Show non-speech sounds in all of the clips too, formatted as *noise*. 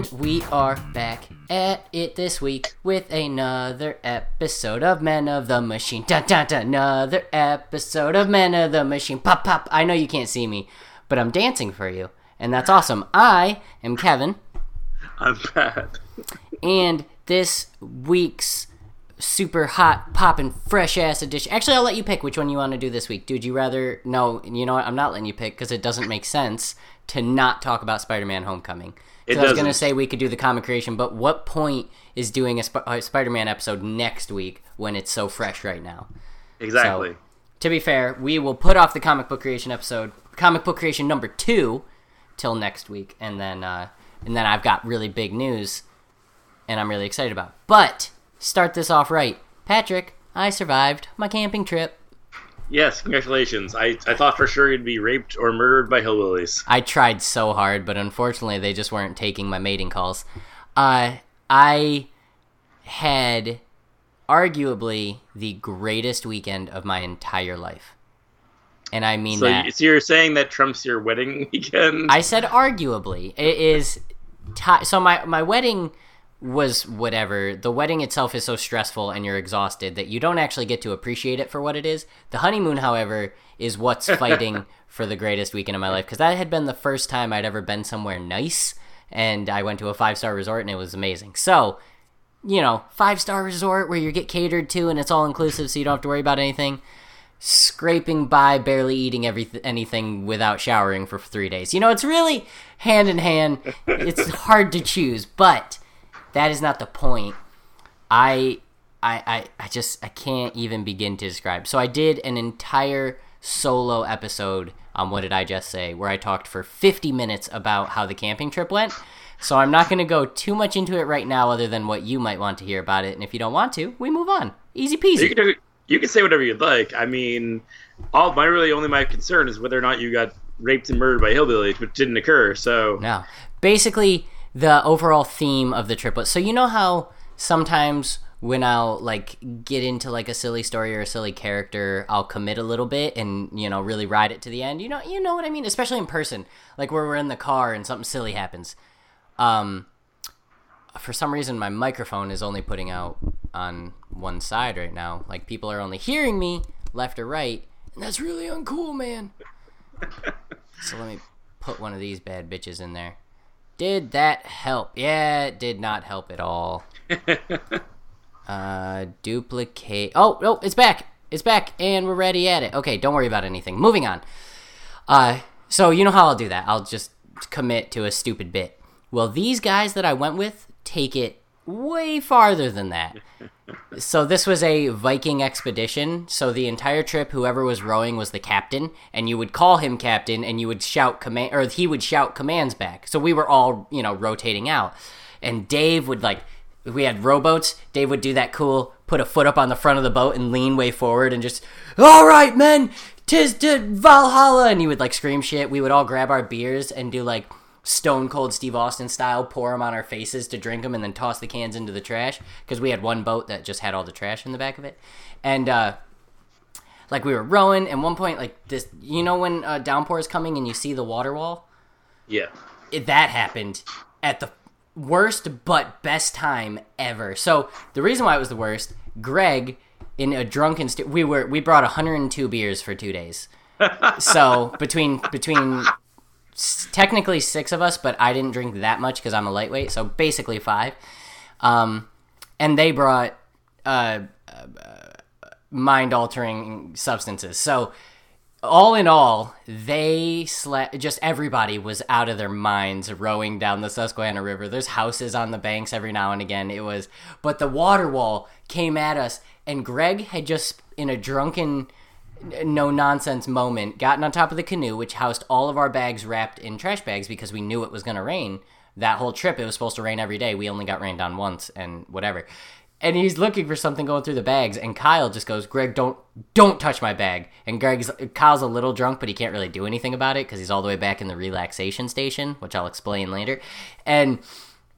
And we are back at it this week with another episode of Men of the Machine. Dun, dun, dun. Another episode of Men of the Machine. Pop, pop. I know you can't see me, but I'm dancing for you. And that's awesome. I am Kevin. I'm bad. And this week's super hot, poppin', fresh ass edition. Actually, I'll let you pick which one you want to do this week. Dude, you rather. No, you know what? I'm not letting you pick because it doesn't make sense to not talk about Spider Man Homecoming. It I was going to say we could do the comic creation, but what point is doing a, Sp- a Spider Man episode next week when it's so fresh right now? Exactly. So, to be fair, we will put off the comic book creation episode, comic book creation number two, till next week, and then uh, and then I've got really big news, and I'm really excited about. But start this off right, Patrick. I survived my camping trip. Yes, congratulations. I, I thought for sure you'd be raped or murdered by hillbillies. I tried so hard, but unfortunately, they just weren't taking my mating calls. Uh, I had arguably the greatest weekend of my entire life, and I mean So, that. so you're saying that trumps your wedding *laughs* weekend? I said arguably. It is ti so my my wedding was whatever. The wedding itself is so stressful and you're exhausted that you don't actually get to appreciate it for what it is. The honeymoon, however, is what's *laughs* fighting for the greatest weekend of my life because that had been the first time I'd ever been somewhere nice and I went to a five-star resort and it was amazing. So, you know, five-star resort where you get catered to and it's all inclusive so you don't have to worry about anything scraping by, barely eating everything, anything without showering for three days. You know, it's really hand in hand. It's hard to choose, but that is not the point. I, I, I, I just I can't even begin to describe. So I did an entire solo episode on what did I just say, where I talked for 50 minutes about how the camping trip went. So I'm not going to go too much into it right now, other than what you might want to hear about it. And if you don't want to, we move on. Easy peasy. you can do, you can say whatever you'd like. I mean, all my really only my concern is whether or not you got raped and murdered by hillbillies, which didn't occur. So No. Basically, the overall theme of the trip was so you know how sometimes when I'll like get into like a silly story or a silly character, I'll commit a little bit and you know really ride it to the end. You know, you know what I mean, especially in person, like where we're in the car and something silly happens. Um, for some reason, my microphone is only putting out on one side right now. Like people are only hearing me left or right, and that's really uncool, man. *laughs* so let me put one of these bad bitches in there. Did that help? Yeah, it did not help at all. *laughs* uh, duplicate. Oh, no, it's back. It's back, and we're ready at it. Okay, don't worry about anything. Moving on. Uh, so you know how I'll do that. I'll just commit to a stupid bit. Well, these guys that I went with take it way farther than that. So this was a Viking expedition. So the entire trip, whoever was rowing was the captain, and you would call him captain, and you would shout command, or he would shout commands back. So we were all, you know, rotating out, and Dave would like, we had rowboats. Dave would do that cool, put a foot up on the front of the boat and lean way forward, and just, all right, men, tis to Valhalla, and he would like scream shit. We would all grab our beers and do like stone cold Steve Austin style, pour them on our faces to drink them, and then toss the cans into the trash because we had one boat that just had all the trash in the back of it, and uh, like we were rowing. And one point, like this, you know, when uh, downpour is coming and you see the water wall, yeah, it, that happened at the worst but best time ever. So the reason why it was the worst, Greg, in a drunken st- we were we brought 102 beers for two days. *laughs* so between between technically six of us, but I didn't drink that much because I'm a lightweight. So basically five. Um, and they brought uh, mind altering substances. So all in all, they slept. Just everybody was out of their minds rowing down the Susquehanna River. There's houses on the banks every now and again. It was, but the water wall came at us, and Greg had just in a drunken, no nonsense moment gotten on top of the canoe, which housed all of our bags wrapped in trash bags because we knew it was going to rain. That whole trip, it was supposed to rain every day. We only got rained on once, and whatever and he's looking for something going through the bags and Kyle just goes Greg don't don't touch my bag and Greg's Kyle's a little drunk but he can't really do anything about it cuz he's all the way back in the relaxation station which I'll explain later and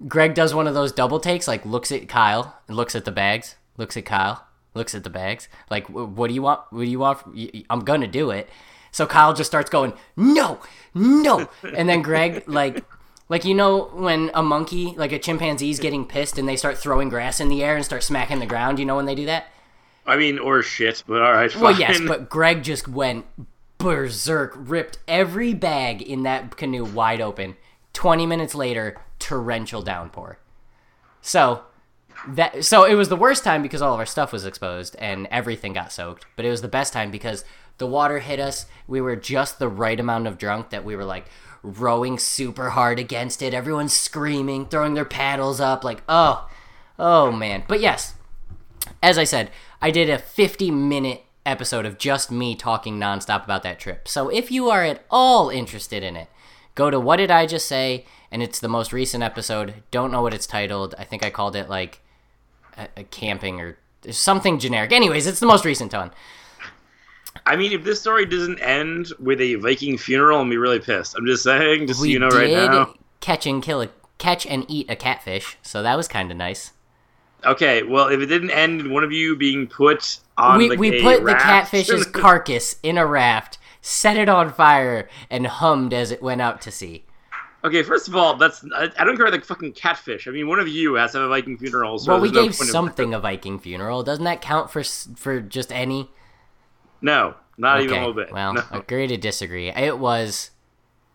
Greg does one of those double takes like looks at Kyle looks at the bags looks at Kyle looks at the bags like what do you want what do you want I'm going to do it so Kyle just starts going no no *laughs* and then Greg like Like you know when a monkey, like a chimpanzee's getting pissed and they start throwing grass in the air and start smacking the ground. You know when they do that? I mean, or shit, but all right. Well, yes, but Greg just went berserk, ripped every bag in that canoe wide open. 20 minutes later, torrential downpour. So, that so it was the worst time because all of our stuff was exposed and everything got soaked, but it was the best time because the water hit us. We were just the right amount of drunk that we were like rowing super hard against it. Everyone's screaming, throwing their paddles up like, "Oh, oh man." But yes, as I said, I did a 50 minute episode of just me talking nonstop about that trip. So if you are at all interested in it, go to What Did I Just Say? And it's the most recent episode. Don't know what it's titled. I think I called it like a, a camping or something generic. Anyways, it's the most recent one. I mean, if this story doesn't end with a Viking funeral, I'm be really pissed. I'm just saying, just so you know right now. catch and kill a catch and eat a catfish, so that was kind of nice. Okay, well, if it didn't end in one of you being put on we, the we put the catfish's *laughs* carcass in a raft, set it on fire, and hummed as it went out to sea. Okay, first of all, that's I, I don't care about the fucking catfish. I mean, one of you has to have a Viking funeral. So well, we no gave something a Viking funeral. Doesn't that count for for just any? No, not okay. even a little bit. Well, no. agree to disagree. It was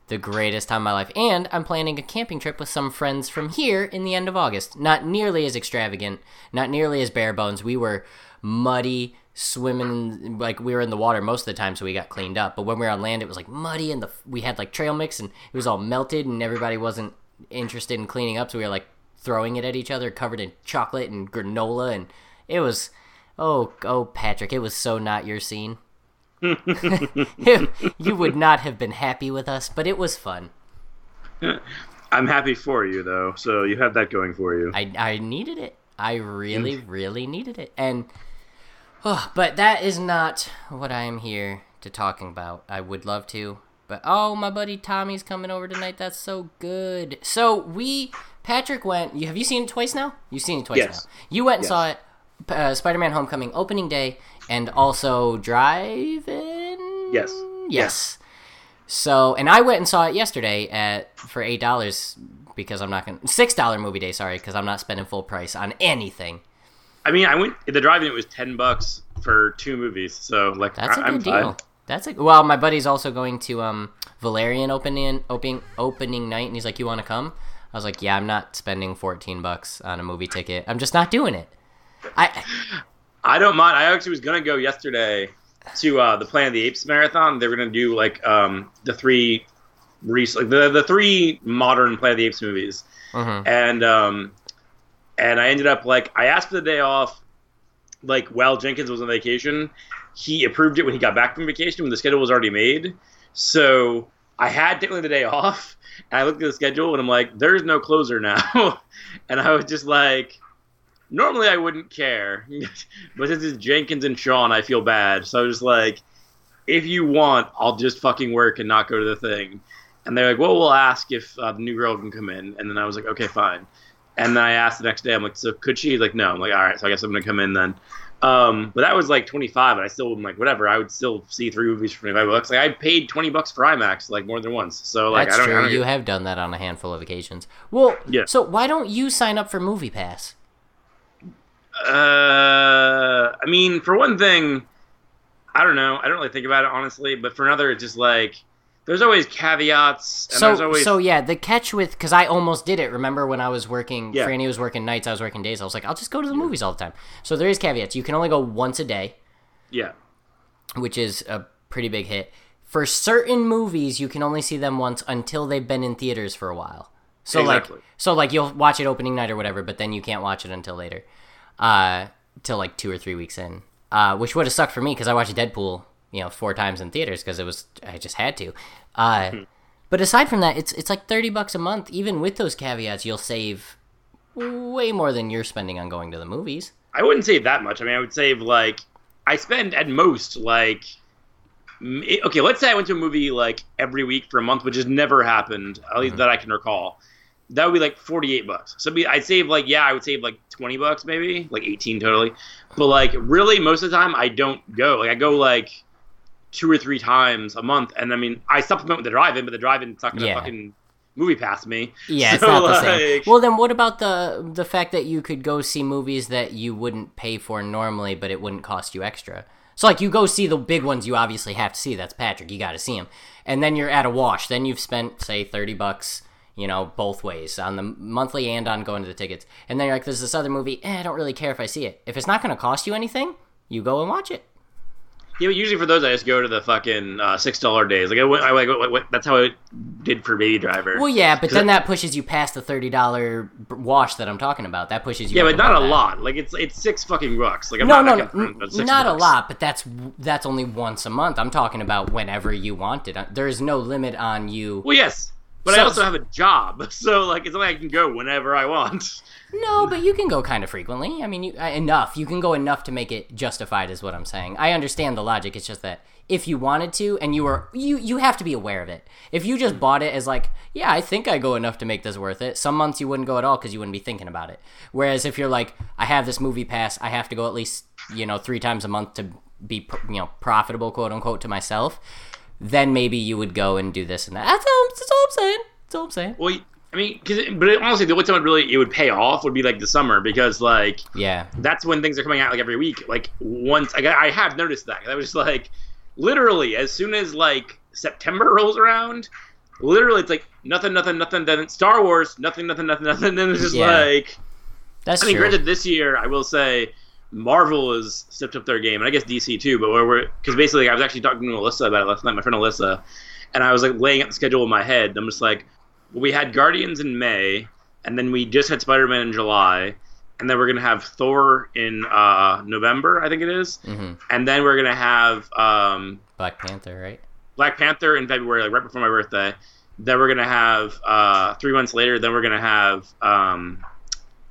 the greatest time of my life, and I'm planning a camping trip with some friends from here in the end of August. Not nearly as extravagant, not nearly as bare bones. We were muddy, swimming like we were in the water most of the time, so we got cleaned up. But when we were on land, it was like muddy, and the we had like trail mix, and it was all melted, and everybody wasn't interested in cleaning up, so we were like throwing it at each other, covered in chocolate and granola, and it was oh oh Patrick, it was so not your scene. *laughs* you would not have been happy with us, but it was fun. *laughs* I'm happy for you though, so you have that going for you. I I needed it. I really really needed it, and oh, but that is not what I am here to talking about. I would love to, but oh, my buddy Tommy's coming over tonight. That's so good. So we Patrick went. You have you seen it twice now? You've seen it twice Yes. now. You went and Yes. saw it. Uh, Spider-Man: Homecoming opening day, and also drive-in. Yes. Yes. So, and I went and saw it yesterday at for eight dollars because I'm not gonna six dollar movie day. Sorry, because I'm not spending full price on anything. I mean, I went the driving. It was ten bucks for two movies, so like That's a good I'm deal. fine. That's a well. My buddy's also going to um Valerian opening opening opening night, and he's like, "You want to come?" I was like, "Yeah, I'm not spending fourteen bucks on a movie ticket. I'm just not doing it." I I don't mind. I actually was gonna go yesterday to uh, the Planet of the Apes marathon. They were gonna do like um, the three, recent, like the the three modern Planet of the Apes movies, mhm. and um, and I ended up like I asked for the day off, like while Jenkins was on vacation. He approved it when he got back from vacation when the schedule was already made. So I had technically the day off, and I looked at the schedule and I'm like, there's no closer now, *laughs* and I was just like. Normally I wouldn't care, *laughs* but since it's Jenkins and Sean, I feel bad. So I was just like, if you want, I'll just fucking work and not go to the thing. And they're like, well, we'll ask if uh, the new girl can come in. And then I was like, okay, fine. And then I asked the next day, I'm like, so could she? He's like, no. I'm like, all right, so I guess I'm gonna come in then. Um, but that was like 25, and I still am like, whatever. I would still see three movies for 25 bucks. Like I paid 20 bucks for IMAX like more than once. So like, That's I don't. true. I don't you have done that on a handful of occasions. Well, Yeah. so why don't you sign up for Movie Pass? Uh, I mean, for one thing, I don't know. I don't really think about it honestly. But for another, it's just like there's always caveats. And there's So, always so yeah, the catch with because I almost did it. Remember when I was working? Yeah. Franny was working nights. I was working days. I was like, I'll just go to the movies all the time. So there is caveats. You can only go once a day, yeah. which is a pretty big hit. For certain movies, you can only see them once until they've been in theaters for a while. So Exactly. like, so like you'll watch it opening night or whatever, but then you can't watch it until later, uh, till like two or three weeks in. Uh, which would have sucked for me because I watched Deadpool, you know, four times in theaters because it was I just had to. Uh, but aside from that, it's it's like thirty bucks a month. Even with those caveats, you'll save way more than you're spending on going to the movies. I wouldn't save that much. I mean, I would save like I spend at most like okay. Let's say I went to a movie like every week for a month, which has never happened, at least that I can recall. That would be like forty-eight bucks. So be, I'd save like yeah, I would save like twenty bucks maybe, like eighteen totally. But like really, most of the time I don't go. Like I go like two or three times a month, and I mean I supplement with the drive-in, but the drive-in's not gonna Yeah. fucking movie pass me. Yeah, it's *laughs* So, not the same. Well, then what about the the fact that you could go see movies that you wouldn't pay for normally, but it wouldn't cost you extra? So like you go see the big ones you obviously have to see. That's Patrick. You got to see him, and then you're at a wash. Then you've spent say thirty bucks. You know, both ways on the monthly and on going to the tickets. And then you're like, "There's this other movie. Eh, I don't really care if I see it. If it's not going to cost you anything, you go and watch it." Yeah, but usually for those, I just go to the fucking uh, six dollar days. Like I, went, I like what- what- that's how I did for Baby Driver. Well, yeah, but then I- that pushes you past the thirty dollar wash that I'm talking about. That pushes you. yeah, but not a that. lot. Like it's it's six fucking bucks. Like I'm no, not no, no, concerned about six not a lot, but that's that's only once a month. I'm talking about whenever you want it. There is no limit on you. Well, yes, but I also have a job, *laughs* so like it's like I can go whenever I want. No, but you can go kind of frequently. I mean, you, uh, enough. You can go enough to make it justified, is what I'm saying. I understand the logic. It's just that if you wanted to, and you were you you have to be aware of it. If you just bought it as like, yeah, I think I go enough to make this worth it. Some months you wouldn't go at all because you wouldn't be thinking about it. Whereas if you're like, I have this movie pass, I have to go at least you know three times a month to be you know profitable, quote unquote, to myself. Then maybe you would go and do this and that. That's all, that's all I'm saying. That's all I'm saying. Well, I mean, cause it, but it, honestly, the only time it really it would pay off would be like the summer because like Yeah. that's when things are coming out like every week. Like once I, got, I have noticed that. I was just like, literally, as soon as like September rolls around, literally it's like nothing, nothing, nothing. Then Star Wars, nothing, nothing, nothing, nothing. Then it's just Yeah. like, That's I mean, true. granted, this year I will say Marvel has stepped up their game, and I guess DC too. But where we're because basically I was actually talking to Alyssa about it last night, my friend Alyssa, and I was like laying out the schedule in my head. I'm just like, well, we had Guardians in May, and then we just had Spider Man in July, and then we're gonna have Thor in uh, November, I think it is, hmm and then we're gonna have um, Black Panther, right? Black Panther in February, like right before my birthday. Then we're gonna have uh, three months later. Then we're gonna have um,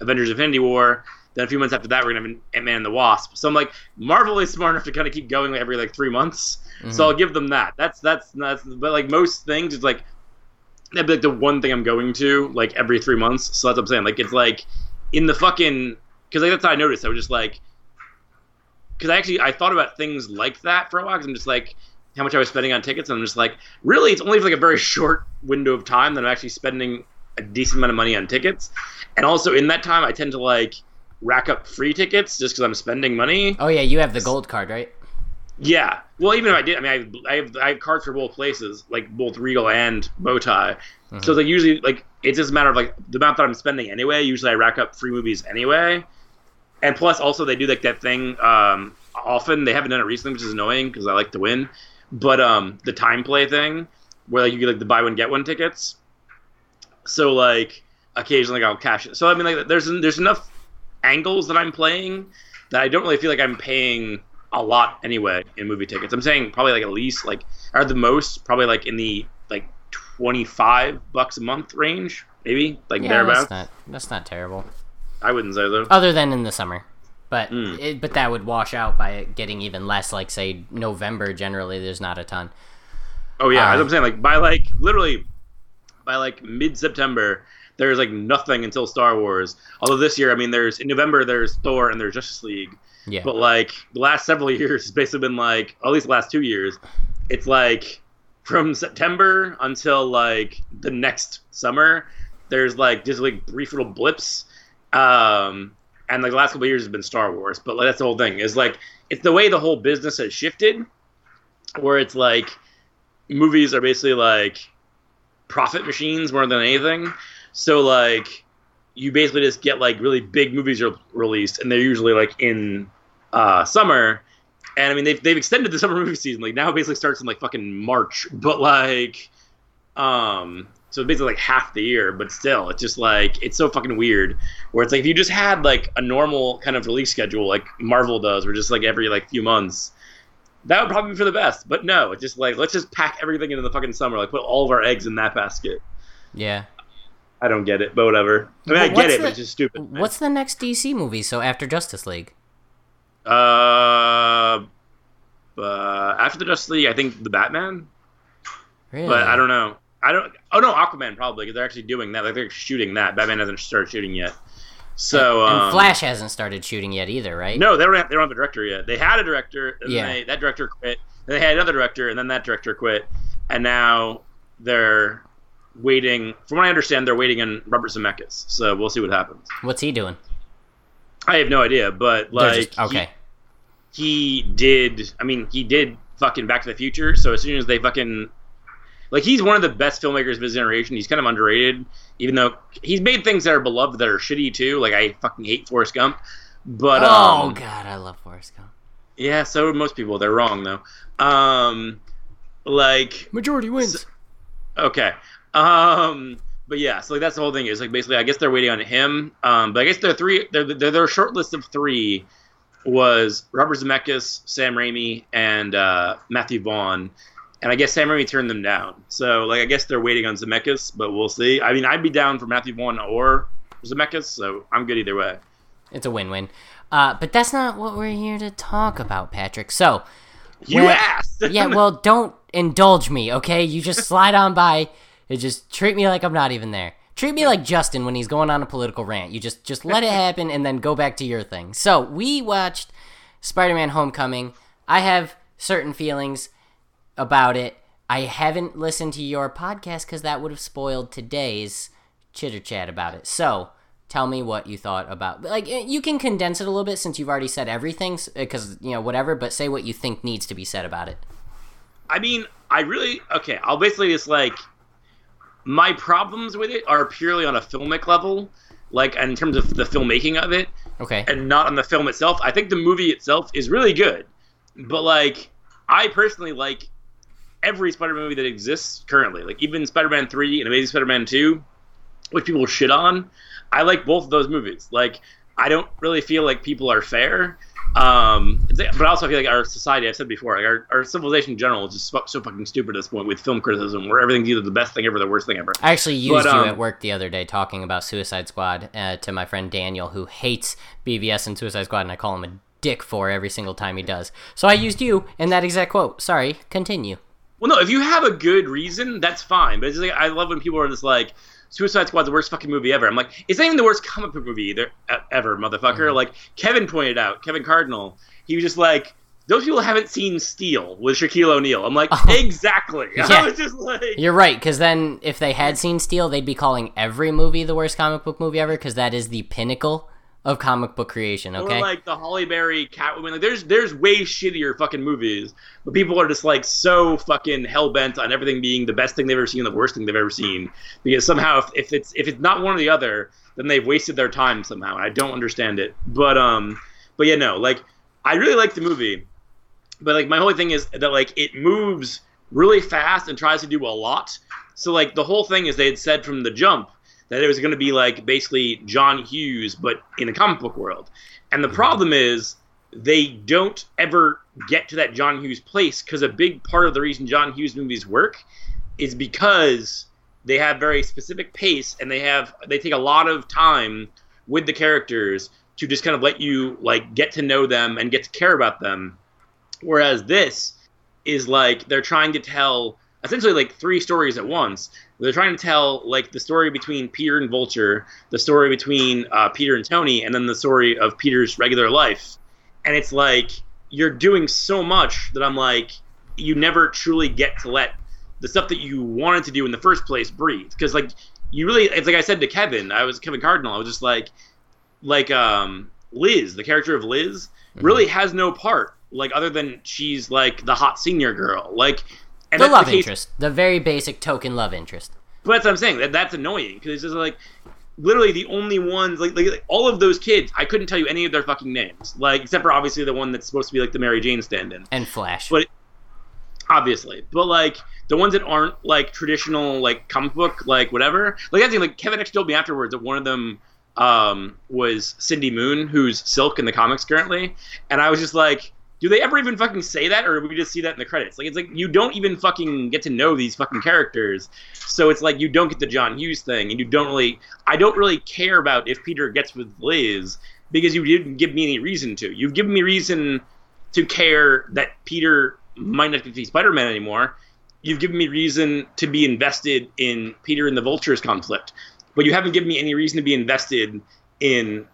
Avengers: Infinity War. Then a few months after that, we're gonna have Ant Man and the Wasp. So I'm like, Marvel is smart enough to kind of keep going every like three months. Mm-hmm. So I'll give them that. That's that's that's. But like most things, it's like that'd be like the one thing I'm going to like every three months. So that's what I'm saying. Like it's like in the fucking because like that's how I noticed. I was just like because I actually I thought about things like that for a while. Because I'm just like how much I was spending on tickets, and I'm just like, really, it's only for like a very *laughs* short window of time that I'm actually spending a decent amount of money on tickets. And also in that time, I tend to like rack up free tickets just because I'm spending money. Oh yeah, you have the gold card, right? Yeah. Well, even if I did, I mean, I have, I have, I have cards for both places, like both Regal and Bowtie. So like usually, like it's just a matter of like the amount that I'm spending anyway. Usually, I rack up free movies anyway. And plus, also they do like that thing. Um, often they haven't done it recently, which is annoying because I like to win. But um, the time play thing, where like you get like the buy one get one tickets. So like occasionally I'll cash it. So I mean, like there's there's enough angles that I'm playing that I don't really feel like I'm paying a lot anyway in movie tickets. I'm saying probably like at least like or the most probably like in the like 25 bucks a month range, maybe like Yeah, thereabouts. that's not that's not terrible. I wouldn't say so. Other than in the summer, but Mm. it, but that would wash out by getting even less. Like say November, generally there's not a ton. Oh yeah, as Uh, I'm saying, like by like literally by like mid September, there's like nothing until Star Wars. Although this year, I mean, there's in November there's Thor and there's Justice League. Yeah, But like the last several *laughs* years, it's basically been like, at least the last two years, it's like from September until like the next summer. There's like just like brief little blips, um, and like the last couple of years has been Star Wars. But like that's the whole thing. Is like it's the way the whole business has shifted, where it's like movies are basically like profit machines more than anything. So like you basically just get like really big movies released, and they're usually like in uh, summer. And I mean, they've they've extended the *laughs* summer movie season. Like now, it basically starts in like fucking March, but like, um, so basically like half the year. But still, it's just like it's so fucking weird. Where it's like if you just had like a normal kind of release schedule, like Marvel does, where just like every like few months, that would probably be for the best. But no, it's just like let's just pack everything into the fucking summer. Like put all of our eggs in that basket. yeah. I don't get it, but whatever. I mean, I get it, the- but it's just stupid. What's the next DC movie? So after Justice League, Uh, uh, after the Justice League, I think the Batman, really? but I don't know. I don't. Oh no, Aquaman probably because they're actually doing that. Like they're shooting that. Batman hasn't started shooting yet. So And um, Flash hasn't started shooting yet either, right? No, they don't. Have, they don't have a director yet. They had a director, and Yeah. they, that director quit. Then they had another director, and then that director quit, and now they're waiting. From what I understand, they're waiting on Robert Zemeckis. So we'll see what happens. What's he doing? I have no idea, but like, just- okay. he, he did. I mean, he did fucking Back to the Future. So as soon as they fucking like, he's one of the best filmmakers of his generation. He's kind of underrated, even though he's made things that are beloved that are shitty too. Like I fucking hate Forrest Gump. But oh um, god, I love Forrest Gump. yeah, so most people. They're wrong though. Um, like Majority wins. Okay. Um, but yeah, so like that's the whole thing is like basically I guess they're waiting on him. Um, but I guess their three their their, their short list of three was Robert Zemeckis, Sam Raimi, and uh, Matthew Vaughn. And I guess Sam Raimi turned them down. So like I guess they're waiting on Zemeckis, but we'll see. I mean I'd be down for Matthew Vaughn or Zemeckis, so I'm good either way. It's a win-win. Uh, but that's not what we're here to talk about, Patrick. So, You asked. yeah, well, don't indulge me, okay? You just *laughs* slide on by and just treat me like I'm not even there. Treat me like Justin when he's going on a political rant. You just just let it *laughs* happen and then go back to your thing. So, we watched Spider-Man Homecoming. I have certain feelings about it. I haven't listened to your podcast cuz that would have spoiled today's chitter chat about it. So, tell me what you thought about like eh, you can condense it a little bit since you've already said everything because you know whatever but say what you think needs to be said about it I mean, I really okay. I'll basically just like my problems with it are purely on a filmic level, like in terms of the filmmaking of it, okay and not on the film itself. I think the movie itself is really good, but like I personally like every Spider-Man movie that exists currently. Like even Spider-Man Three and Amazing Spider-Man Two, which people shit on. I like both of those movies. Like I don't really feel like people are fair. Um, but also I also feel like our society, I've said before, like our, our civilization in general is just so, so fucking stupid at this point with film criticism, where everything's either the best thing ever or the worst thing ever. i actually used But, you um, at work the other day talking about suicide squad uh, to my friend daniel who hates bvs and suicide squad and i call him a dick for every single time he does so i used you in that exact quote sorry continue Well, no, if you have a good reason, that's fine. But it's like I love when people are just like, "Suicide Squad's the worst fucking movie ever." I'm like, it's not even the worst comic book movie either, ever, motherfucker. Mm-hmm. Like Kevin pointed out, Kevin Cardinal, he was just like, "Those people haven't seen Steel with Shaquille O'Neal." I'm like, oh. exactly. *laughs* Yeah. I was just like, you're right because then if they had seen steel they'd be calling every movie the worst comic book movie ever because that is the pinnacle of comic book creation okay Or like the Halle Berry Catwoman. Like there's there's way shittier fucking movies, but people are just like so fucking hell bent on everything being the best thing they've ever seen, and the worst thing they've ever seen. Because somehow if, if it's if it's not one or the other, then they've wasted their time somehow. And I don't understand it. But um, but yeah, no, like I really like the movie, but like my whole thing is that like it moves really fast and tries to do a lot. So like the whole thing is they had said from the jump that it was going to be like basically John Hughes, but in a comic book world. And the problem is they don't ever get to that John Hughes place because a big part of the reason John Hughes movies work is because they have very specific pace and they have they take a lot of time with the characters to just kind of let you like get to know them and get to care about them. Whereas this is like they're trying to tell essentially like three stories at once. They're trying to tell like the story between Peter and Vulture, the story between uh, Peter and Tony, and then the story of Peter's regular life. And it's like you're doing so much that I'm like, you never truly get to let the stuff that you wanted to do in the first place breathe. Because like you really, it's like I said to Kevin, I was Kevin Cardinal. I was just like, like um, Liz, the character of Liz, really has no part. Like other than she's like the hot senior girl. Like and the love case- interest the very basic token love interest but that's what I'm saying. That that's annoying because it's just like literally the only ones like, like like, all of those kids. I couldn't tell you any of their fucking names, like except for obviously the one that's supposed to be like the Mary Jane stand-in, and flash but obviously. But like the ones that aren't like traditional like comic book like whatever. Like I think like Kevin actually told me afterwards that one of them um, was Cindy Moon, who's Silk in the comics currently, and I was just like. Do they ever even fucking say that, or do we just see that in the credits? Like, it's like you don't even fucking get to know these fucking characters, so it's like you don't get the John Hughes thing, and you don't really. I don't really care about if Peter gets with Liz because you didn't give me any reason to. You've given me reason to care that Peter might not be Spider-Man anymore. You've given me reason to be invested in Peter and the Vulture's conflict, but you haven't given me any reason to be invested in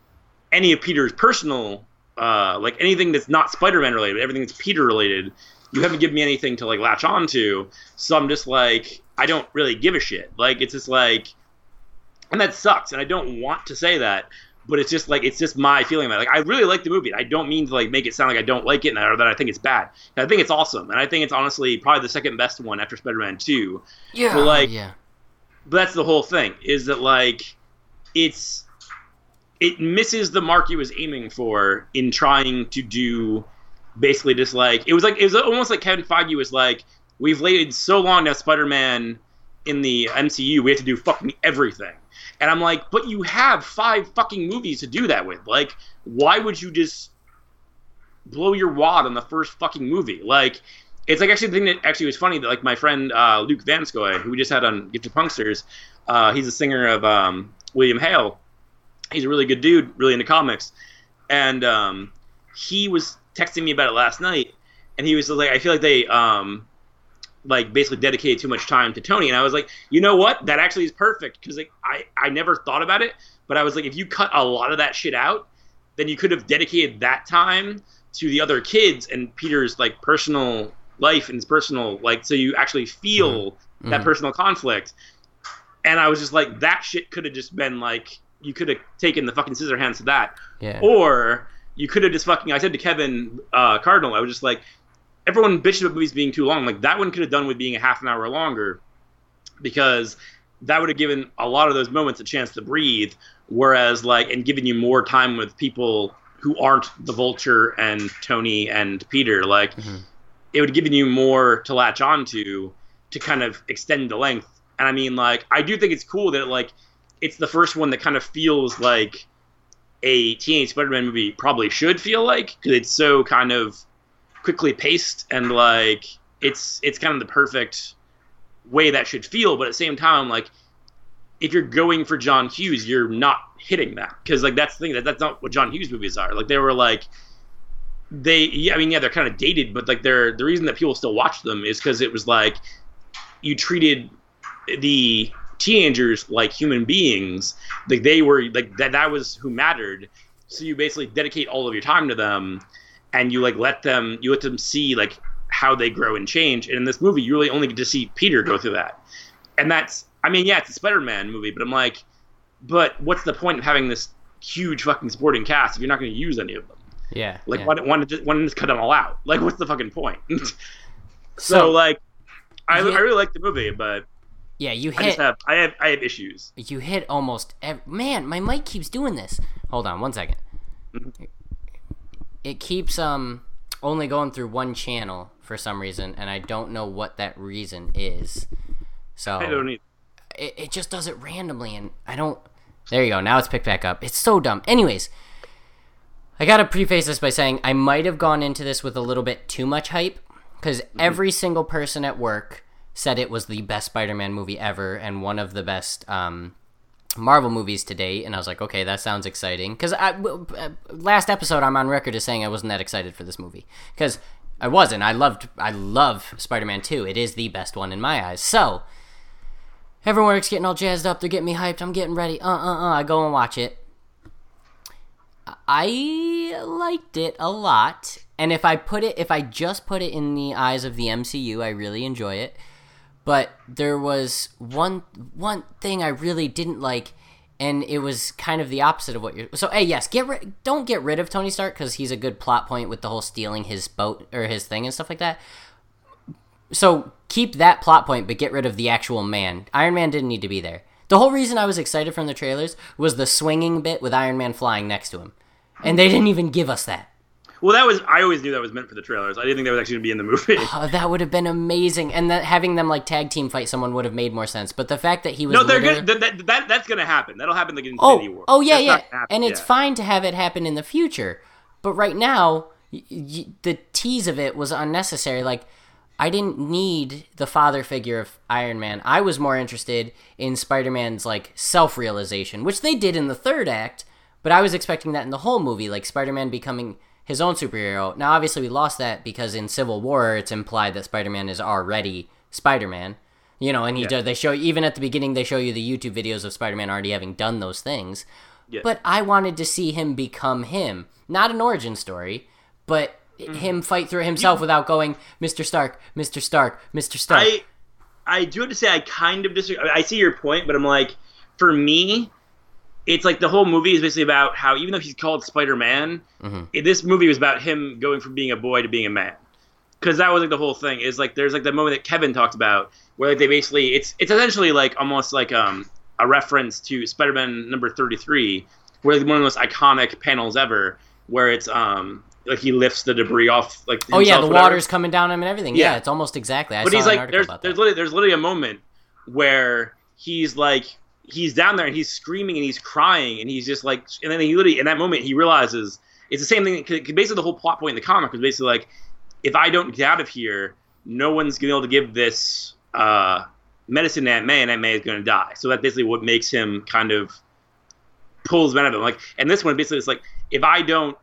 any of Peter's personal, uh, like anything that's not Spider-Man related, everything that's Peter related. you haven't given me anything to like latch on to. So I'm just like, I don't really give a shit. Like it's just like, and that sucks. And I don't want to say that, but it's just like it's just my feeling about it. Like I really like the movie. I don't mean to like make it sound like I don't like it or that I think it's bad. I think it's awesome, and I think it's honestly probably the second best one after Spider-Man Two. Yeah, But, like, yeah, But that's the whole thing is that like it's it misses the mark it was aiming for in trying to do basically just like it was like it was almost like Kevin Feige was like we've waited so long now Spider-Man in the MCU we have to do fucking everything. And I'm like, but you have five fucking movies to do that with. Like, why would you just blow your wad on the first fucking movie? Like, it's like actually the thing that actually was funny that like my friend uh, Luke Vanskoy, who we just had on Get Gifted Punksters, uh, he's a singer of um, William Hale. He's a really good dude, really into comics, and um, he was texting me about it last night, and he was like, I feel like they um, like basically dedicated too much time to Tony, and I was like, you know what? That actually is perfect because like, I I never thought about it, but I was like, if you cut a lot of that shit out, then you could have dedicated that time to the other kids and Peter's like personal life and his personal like, so you actually feel that Mhm. personal conflict. And I was just like, that shit could have just been like, you could have taken the fucking scissor hands to that, yeah. or you could have just fucking. I said to Kevin uh, Cardinal, I was just like, everyone bitches about movies being too long. Like that one could have done with being a half an hour longer, because that would have given a lot of those moments a chance to breathe. Whereas like, and given you more time with people who aren't the Vulture and Tony and Peter, like Mhm. it would have given you more to latch onto to kind of extend the length. And I mean, like, I do think it's cool that like it's the first one that kind of feels like a Teenage Spider-Man movie probably should feel like because it's so kind of quickly paced and like it's it's kind of the perfect way that should feel. But at the same time, like if you're going for John Hughes, you're not hitting that because like that's the thing that that's not what John Hughes movies are. Like they were like they yeah, I mean yeah they're kind of dated, but like they're the reason that people still watch them is because it was like you treated the teenagers like human beings like they were like that that was who mattered so you basically dedicate all of your time to them and you like let them you let them see like how they grow and change and in this movie you really only get to see peter go through that and that's i mean yeah it's a spider-man movie but i'm like but what's the point of having this huge fucking supporting cast if you're not going to use any of them yeah. like yeah. why, why, not just, why just cut them all out like what's the fucking point *laughs* so, So- like I, Yeah. I really like the movie but yeah, you hit. i just have i have i have issues. You hit almost man my mic keeps doing this. Hold on one second. Mm-hmm. it keeps um only going through one channel for some reason and i don't know what that reason is. So i don't need it, it just does it randomly and i don't there you go now it's picked back up. It's so dumb. Anyways i gotta preface this by saying i might have gone into this with a little bit too much hype because every single person at work said it was the best spider-man movie ever and one of the best um, marvel movies to date and i was like okay that sounds exciting because uh, last episode i'm on record as saying i wasn't that excited for this movie because i wasn't i loved i love spider-man 2 it is the best one in my eyes so everyone's getting all jazzed up. They're getting me hyped. I'm getting ready. Uh, uh, uh. I go and watch it. I liked it a lot. And if I put it, if I just put it in the eyes of the MCU, I really enjoy it. But there was one one thing I really didn't like, and it was kind of the opposite of what you're. So, hey, yes, get ri- don't get rid of Tony Stark because he's a good plot point with the whole stealing his boat or his thing and stuff like that so keep that plot point, but get rid of the actual man. Iron Man didn't need to be there. The whole reason I was excited from the trailers was the swinging bit with Iron Man flying next to him, and they didn't even give us that. Well, that was I always knew that was meant for the trailers. I didn't think that was actually going to be in the movie. *laughs* Oh, that would have been amazing, and that having them like tag team fight someone would have made more sense. But the fact that he was no, they're literally- good. That, that, that, that's going to happen. That'll happen like in oh, Infinity Oh, War. oh yeah, That's yeah, not gonna happen, and it's yeah. fine to have it happen in the future. But right now, y- y- the tease of it was unnecessary. Like, I didn't need the father figure of Iron Man. I was more interested in Spider-Man's like self-realization, which they did in the third act. But I was expecting that in the whole movie, like Spider-Man becoming his own superhero. Now, obviously, we lost that because in Civil War, it's implied that Spider-Man is already Spider-Man. You know, and he does. They show even at the beginning, they show you the YouTube videos of Spider-Man already having done those things. Yeah. But I wanted to see him become him, not an origin story, but mm. him fight through himself without going, Mr. Stark, Mr. Stark, Mr. Stark. I I do have to say I kind of disagree. I see your point, but I'm like, for me, it's like the whole movie is basically about how even though he's called Spider Man, Mhm. this movie was about him going from being a boy to being a man. Because that was like the whole thing. Is like there's like the moment that Kevin talked about where like they basically it's it's essentially like almost like um a reference to Spider Man number thirty three, where like one of the most iconic panels ever, where it's um like he lifts the debris off like oh yeah, the whatever. water's coming down him and everything. Yeah, Yeah. it's almost exactly. I but saw he's like there's there's literally there's literally a moment where he's like he's down there and he's screaming and he's crying and he's just like and then he literally in that moment he realizes it's the same thing 'cause basically the whole plot point in the comic was basically like if I don't get out of here no one's gonna be able to give this uh, medicine to Aunt May and Aunt May is gonna die so that's basically what makes him kind of pulls men out of him like and this one basically is like if I don't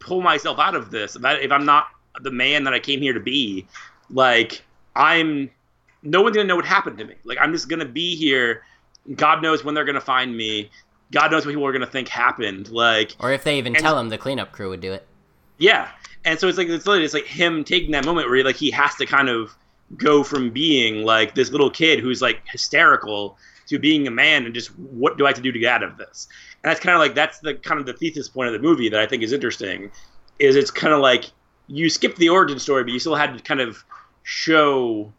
pull myself out of this if, I, if I'm not the man that I came here to be like I'm no one's gonna know what happened to me. Like I'm just gonna be here. God knows when they're gonna find me. God knows what people are gonna think happened. Like Or if they even tell him, the cleanup crew would do it. yeah. And so it's like it's literally it's like him taking that moment where he, like he has to kind of go from being like this little kid who's like hysterical to being a man and just what do I have to do to get out of this? And that's kind of like that's the kind of the thesis point of the movie that I think is interesting. Is it's kind of like you skip the origin story, but you still had to kind of show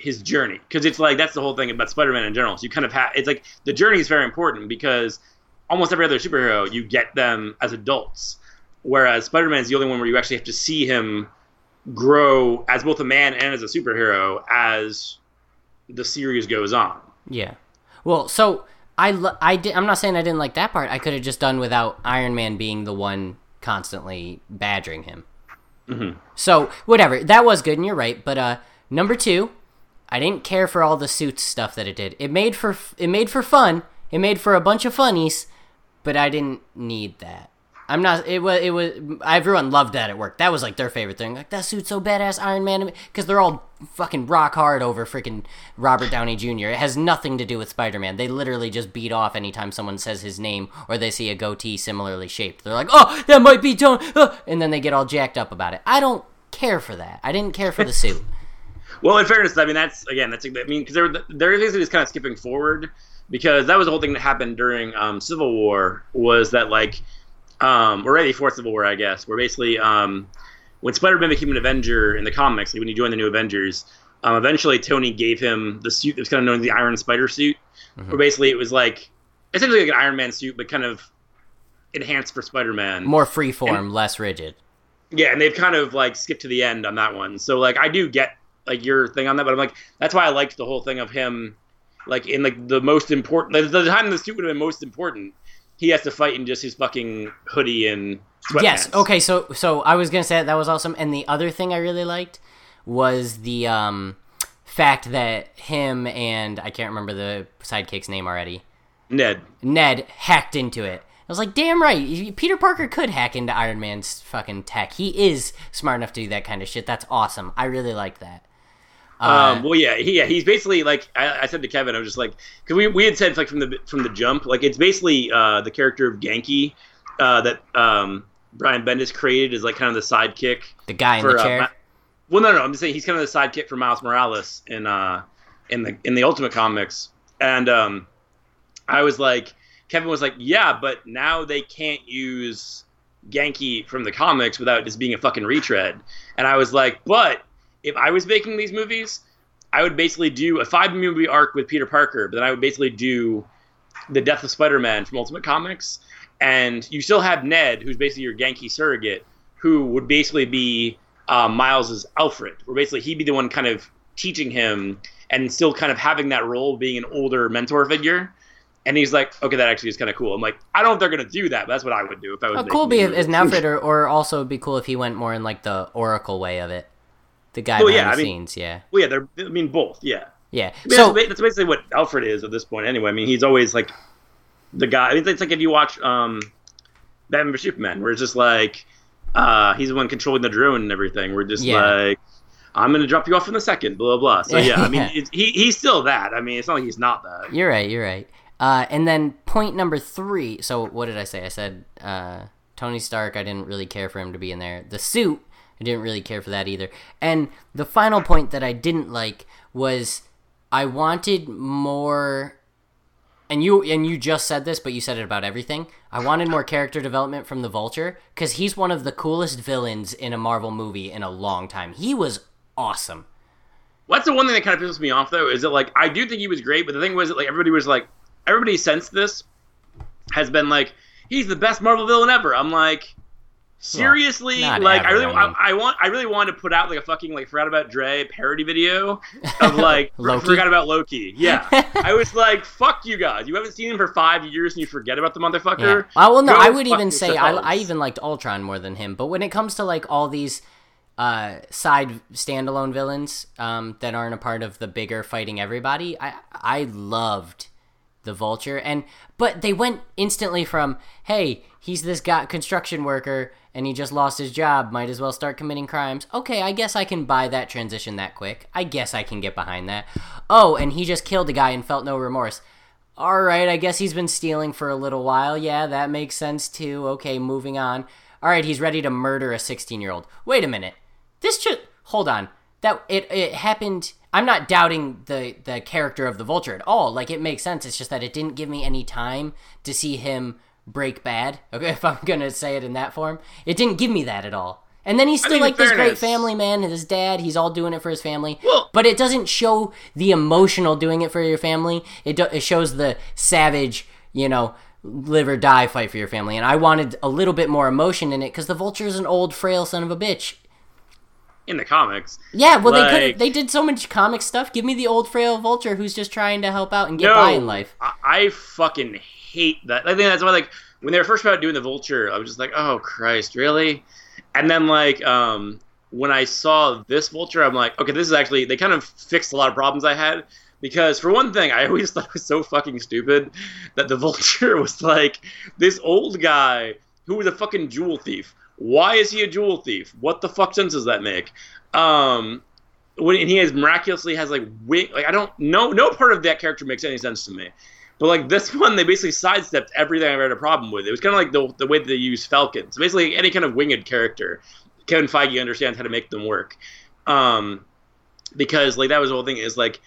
his journey because it's like that's the whole thing about Spider-Man in general. So you kind of have it's like the journey is very important because almost every other superhero you get them as adults, whereas Spider-Man is the only one where you actually have to see him grow as both a man and as a superhero as the series goes on. Yeah. Well, so I lo- I did, I'm not saying I didn't like that part. I could have just done without Iron Man being the one constantly badgering him. Mhm. So whatever, that was good, and you're right. But uh, number two, I didn't care for all the suits stuff that it did. It made for it made for fun. It made for a bunch of funnies, but I didn't need that. I'm not. It was. It was. Everyone loved that at work. That was like their favorite thing. Like that suit's so badass, Iron Man, because they're all fucking rock hard over freaking Robert Downey Jr. It has nothing to do with Spider-Man. They literally just beat off anytime someone says his name or they see a goatee similarly shaped. They're like, "Oh, that might be Tony," uh," and then they get all jacked up about it. I don't care for that. I didn't care for the suit. *laughs* Well, in fairness, I mean that's again that's I mean because there there are things that is kind of skipping forward because that was the whole thing that happened during um, Civil War was that like um, or right before Civil War I guess where basically um, when Spider-Man became an Avenger in the comics like when he joined the New Avengers um, eventually Tony gave him the suit that was kind of known as the Iron Spider suit where basically it was like essentially like an Iron Man suit but kind of enhanced for Spider-Man More freeform, less rigid. yeah, and they've kind of like skipped to the end on that one. So like I do get like your thing on that, but I'm like that's why I liked the whole thing of him like in like the most important like, the time the suit would have been most important. He has to fight in just his fucking hoodie and sweatpants. Yes. Okay. So so I was gonna say that, that was awesome. And the other thing I really liked was the um, fact that him and I can't remember the sidekick's name already. Ned. Ned hacked into it. I was like, damn right. Peter Parker could hack into Iron Man's fucking tech. He is smart enough to do that kind of shit. That's awesome. I really like that. Uh, Um, well, yeah, he, yeah, he's basically like I, I said to Kevin, I was just like, because we, we had said like from the from the jump, like it's basically uh, the character of Ganke uh, that um, Brian Bendis created is like kind of the sidekick the guy in the uh, chair. Well, no, no, I'm just saying he's kind of the sidekick for Miles Morales in uh in the in the Ultimate Comics, and um, I was like, Kevin was like, yeah, but now they can't use Ganke from the comics without just being a fucking retread, and I was like, but if I was making these movies, I would basically do a five movie arc with Peter Parker, but then I would basically do the death of Spider-Man from Ultimate Comics, and you still have Ned, who's basically your Ganke surrogate, who would basically be uh, Miles's Alfred, where basically he'd be the one kind of teaching him and still kind of having that role, being an older mentor figure. And he's like, okay, that actually is kind of cool. I'm like, I don't know if they're gonna do that, but that's what I would do if I was. Oh, cool be as an. Alfred, or, *laughs* or also it'd be cool if he went more in like the Oracle way of it. The guy Well, behind yeah, the I mean- scenes, yeah, Well, yeah, they're. I mean, both. Yeah. yeah. I mean, So that's, that's basically what Alfred is at this point, anyway. I mean, he's always like the guy. I mean, it's like if you watch um, Batman vs Superman, where it's just like uh, he's the one controlling the drone and everything. We're just Yeah. like, I'm gonna drop you off in a second, blah blah. blah. So *laughs* yeah, I mean, he he's still that. I mean, it's not like he's not that. You're right. You're right. Uh, and then point number three. So what did I say? I said uh, Tony Stark, I didn't really care for him to be in there. The suit, I didn't really care for that either. And the final point that I didn't like was I wanted more and you and you just said this, but you said it about everything. I wanted more character development from the Vulture because he's one of the coolest villains in a Marvel movie in a long time. He was awesome. What's the one thing that kind of pisses me off though? Is that like I do think he was great, but the thing was that like everybody was like everybody sensed this has been like he's the best Marvel villain ever. I'm like seriously not like I really I mean. I, I want I really wanted to put out like a fucking like forgot about Dre parody video of *laughs* like forgot about Loki. Yeah. *laughs* I was like fuck you guys. You haven't seen him for 5 years and you forget about the Yeah. motherfucker. Uh, well, no, Go I would even say I. I even liked Ultron more than him. But when it comes to like all these uh, side standalone villains um, that aren't a part of the bigger fighting everybody, I I loved the Vulture. And but they went instantly from hey he's this guy construction worker and he just lost his job might as well start committing crimes okay i guess i can buy that transition that quick i guess i can get behind that oh and he just killed a guy and felt no remorse all right, I guess he's been stealing for a little while. Yeah, that makes sense too. Okay, moving on. All right, he's ready to murder a 16-year-old. Wait a minute. This should hold on. That it it happened. I'm not doubting the the character of the vulture at all. Like it makes sense. It's just that it didn't give me any time to see him break bad. Okay, *laughs* if I'm to say it in that form. It didn't give me that at all. And then he's still mean, like this great family man, his dad, he's all doing it for his family. Well- but it doesn't show the emotional doing it for your family. It, do, it shows the savage, you know, live or die fight for your family. And I wanted a little bit more emotion in it because the vulture is an old, frail son of a bitch. in the comics. Yeah, well, they Like- could they did so much comic stuff. Give me the old, frail vulture who's just trying to help out and get no, by in life. I, I fucking hate that. I think that's why, like, when they were first about doing the Vulture, I was just like, oh Christ, really? And then, like, um, when I saw this Vulture, I'm like, okay, this is actually they kind of fixed a lot of problems I had. Because for one thing, I always *laughs* thought it was so fucking stupid that the *laughs* Vulture was like this old guy who was a fucking jewel thief. Why is he a jewel thief? What the fuck sense does that make? Um, when and he has miraculously has like wing like I don't no no part of that character makes any sense to me. But like this *laughs* one, they basically sidestepped everything I've ever had a problem with. It was kind of like the the way that they use Falcon. So basically, any kind of winged character, Kevin Feige understands how to make them work. Um, because like that was the whole thing is like,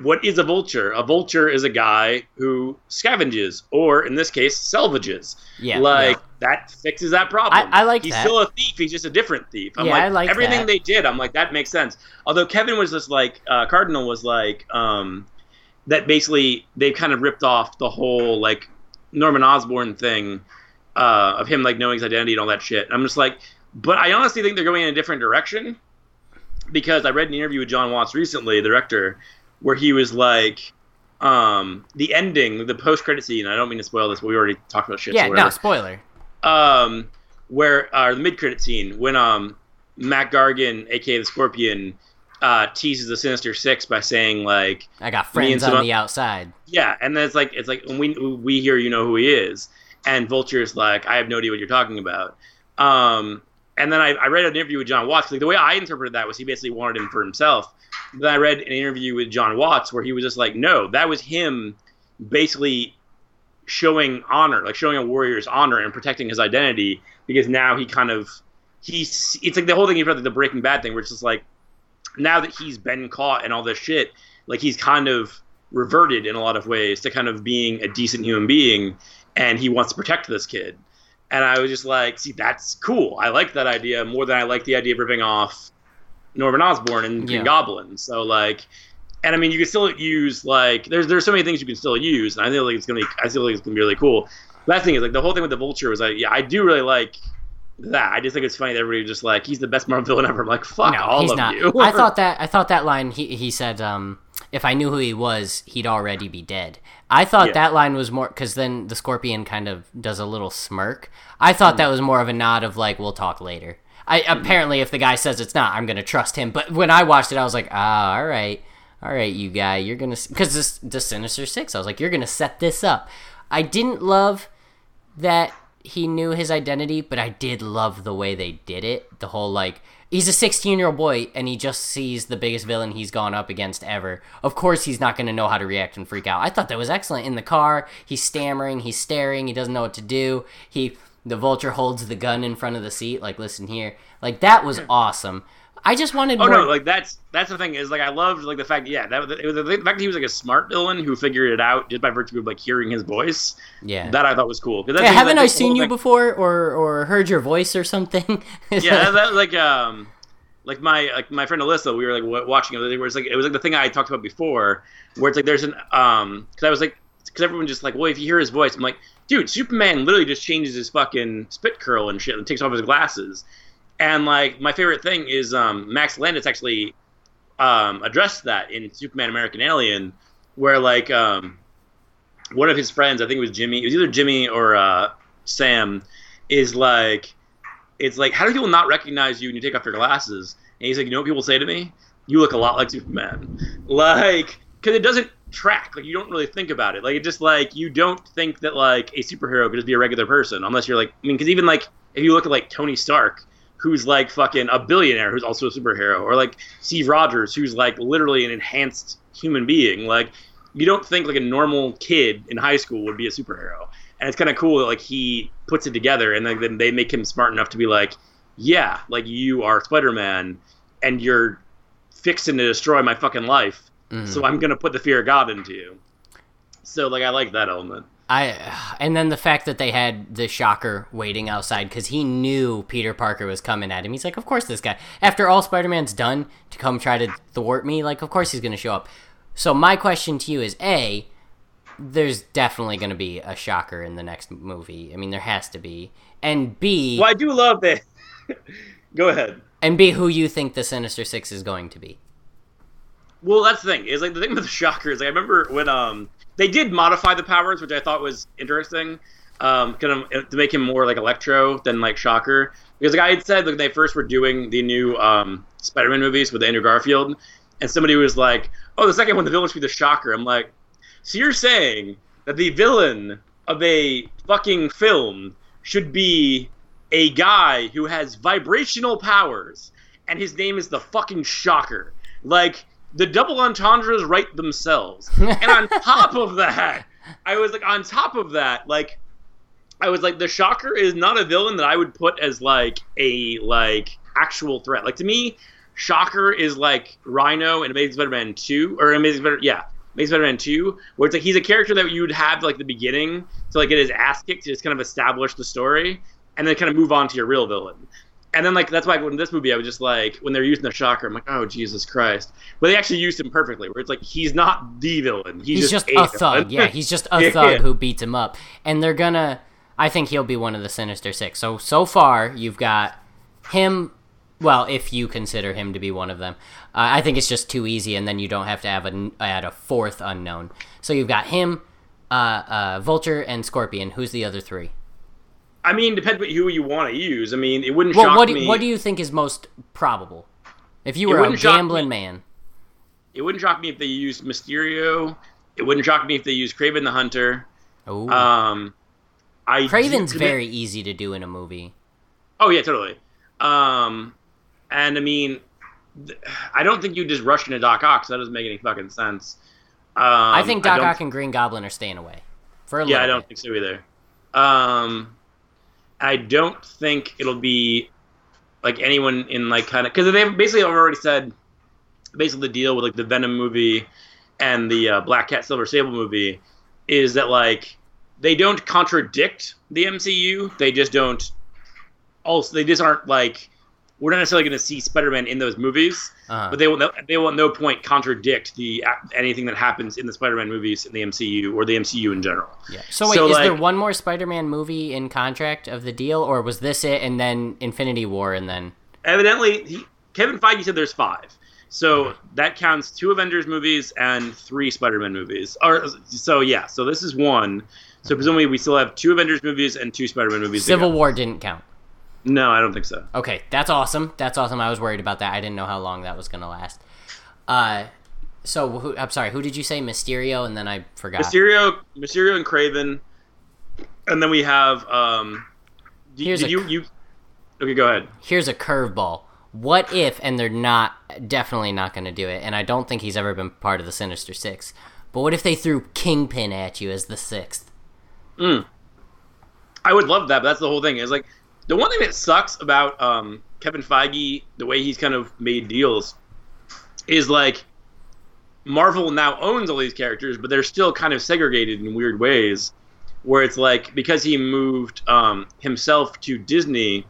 what is a vulture? A vulture is a guy who scavenges, or in this case, salvages. Yeah, like yeah. that fixes that problem. I- I like He's that. still a thief. He's just a different thief. I'm Yeah, like, I like everything that. they did. I'm like that makes sense. Although Kevin was just like uh, Cardinal was like um, that. Basically, they've kind of ripped off the whole like Norman Osborn thing uh, of him like knowing his identity and all that shit. I'm just like, but I honestly think they're going in a different direction because I read an interview with John Watts recently, the director, where he was like. Um, the ending, the post-credit scene. I don't mean to spoil this, but we already talked about shit. yeah, whatever no spoiler. um, where uh, the mid credit scene when um Mac Gargan, aka the Scorpion, uh, teases the Sinister Six by saying like, I got friends on the outside. yeah, and then it's like it's like we we hear you know who he is, and Vulture's like, I have no idea what you're talking about. Um, and then I, I read an interview with John Watts. Like the way I interpreted that was he basically wanted him for himself. Then I read an interview with John Watts where he was just like, no, that was him basically showing honor, like showing a warrior's honor and protecting his identity because now he kind of he's it's like the whole thing like the Breaking Bad thing where it's just like now that he's been caught and all this shit, like he's kind of reverted in a lot of ways to kind of being a decent human being and he wants to protect this kid. And I was just like, see, that's cool. I like that idea more than I like the idea of ripping off Norman Osborn and Green Yeah. Goblin. So like and I mean you can still use like there's there's so many things you can still use and I feel like it's gonna be I feel like it's gonna be really cool. Last thing is like the whole thing with the vulture was like yeah, I do really like that. I just think it's funny that everybody just like he's the best Marvel villain ever. I'm like, fuck no, all he's of not. you. I *laughs* thought that I thought that line he he said um if I knew who he was, he'd already be dead. I thought Yeah. that line was more because then the scorpion kind of does a little smirk. I thought Hmm. that was more of a nod of like we'll talk later. I apparently if the guy says it's not, I'm gonna trust him. But when I watched it, I was like, ah, all right, all right, you guy, you're gonna because this the Sinister Six. I was like, you're gonna set this up. I didn't love that he knew his identity, but I did love the way they did it. The whole like he's a 16 year old boy and he just sees the biggest villain he's gone up against ever. Of course, he's not going to know how to react and freak out. I thought that was excellent in the car. He's stammering, he's staring, he doesn't know what to do. He the vulture holds the gun in front of the seat, like listen here, like that was *clears throat* awesome. I just wanted Oh more. no, like that's that's the thing is like I loved like the fact yeah that it was the fact that he was like a smart villain who figured it out just by virtue of like hearing his voice. yeah. That I thought was cool. yeah, haven't I the whole seen you thing- before, or or heard your voice or something? *laughs* yeah, that, that was like um, like my like my friend Alyssa, we were like watching it. Where it's like it was like the thing I talked about before, where it's like there's an um, because I was like, because everyone just like, well, if you hear his voice, I'm like, dude, Superman literally just changes his fucking spit curl and shit and takes off his glasses, and like my favorite thing is um, Max Landis actually um addressed that in Superman American Alien, where like um, one of his friends, I think it was Jimmy, it was either Jimmy or uh, Sam, is like it's like, how do people not recognize you when you take off your glasses? And he's like, you know what people say to me? You look a lot like Superman. *laughs* Like, because it doesn't track. Like, you don't really think about it. Like, it just like you don't think that like a superhero could just be a regular person unless you're like, I mean, because even like if you look at like Tony Stark, who's like fucking a billionaire who's also a superhero, or like Steve Rogers, who's like literally an enhanced human being. Like, you don't think like a normal kid in high school would be a superhero and it's kind of cool that like he puts it together and then, then they make him smart enough to be like yeah like you are spider-man and you're fixing to destroy my fucking life Mhm. so i'm gonna put the fear of god into you so like i like that element I and then the fact that they had the shocker waiting outside because he knew Peter Parker was coming at him. He's like, of course this guy. After all Spider-Man's done to come try to thwart me, like of course he's gonna show up. So my question to you is: A, there's definitely gonna be a shocker in the next movie. I mean, there has to be. And B, well i do love that *laughs* go ahead and B, who you think the Sinister Six is going to be? Well, that's the thing. Is like the thing with the Shocker is like I remember when um they did modify the powers, which I thought was interesting, um, kind of to make him more like Electro than like Shocker. Because like I had said when they first were doing the new um, Spider-Man movies with Andrew Garfield, and somebody was like, "Oh, the second one, the villain should be the Shocker." I'm like, so you're saying that the villain of a fucking film should be a guy who has vibrational powers, and his name is the fucking Shocker. Like the double entendres write themselves. *laughs* and on top of that, I was like, on top of that, like, I was like, the Shocker is not a villain that I would put as like a like actual threat. Like to me, Shocker is like Rhino in Amazing Spider-Man two or Amazing Spider, yeah, Amazing Spider-Man two, where it's like he's a character that you would have like the beginning to like get his ass kicked to just kind of establish the story, and then kind of move on to your real villain. And then like that's why in this movie I was just like when they're using the shocker I'm like oh Jesus Christ but they actually used him perfectly where it's like he's not the villain he's, He's just, a, a thug. *laughs* Yeah, he's just a Yeah. thug who beats him up. And they're gonna I think he'll be one of the Sinister Six. So so far you've got him well, if you consider him to be one of them. Uh, I think it's just too easy and then you don't have to have a, add a fourth unknown. So you've got him, uh, uh, Vulture and Scorpion. Who's the other three? I mean depends what who you want to use I mean it wouldn't Well, shock what do, me what do you think is most probable? If you were a gambling man. it wouldn't shock me if they used Mysterio it wouldn't shock me if they used Kraven the Hunter Oh, um I Kraven's very easy to do in a movie. Oh yeah, totally. Um, and I mean, th- I don't think you just rush into Doc Ock. 'cause That doesn't make any fucking sense. Um, I think Doc don't- Ock and Green Goblin are staying away for a Yeah, I don't bit. think so either. Um, I don't think it'll be like anyone in like kind of because they basically already said basically the deal with like the Venom movie and the uh, Black Cat Silver Sable movie is that like they don't contradict the MCU. They just don't. Also, they just aren't like we're not necessarily going to see Spider-Man in those movies, Uh-huh. but they will. no- They will at no point contradict the anything that happens in the Spider-Man movies in the MCU or the MCU in general. Yeah. So wait, So, is there one more Spider-Man movie in contract of the deal, or was this it, and then Infinity War, and then evidently he, Kevin Feige said there's five. So that counts two Avengers movies and three Spider-Man movies. Or so yeah. So this is one. So presumably we still have two Avengers movies and two Spider-Man movies. Civil. War didn't count? No, I don't think so. Okay, that's awesome. That's awesome. I was worried about that. I didn't know how long that was gonna last. Uh, so who, I'm sorry. Who did you say? Mysterio, and then I forgot. Mysterio, Mysterio and Kraven, and then we have. Um, d- Here's did a- you you? Okay, go ahead. Here's a curveball. What if, and they're not definitely not going to do it, and I don't think he's ever been part of the Sinister Six. But what if they threw Kingpin at you as the sixth? Mm. I would love that, but that's the whole thing. Is like the one thing that sucks about um, Kevin Feige, the way he's kind of made deals, is like Marvel now owns all these characters, but they're still kind of segregated in weird ways. Where it's like because he moved um, himself to Disney,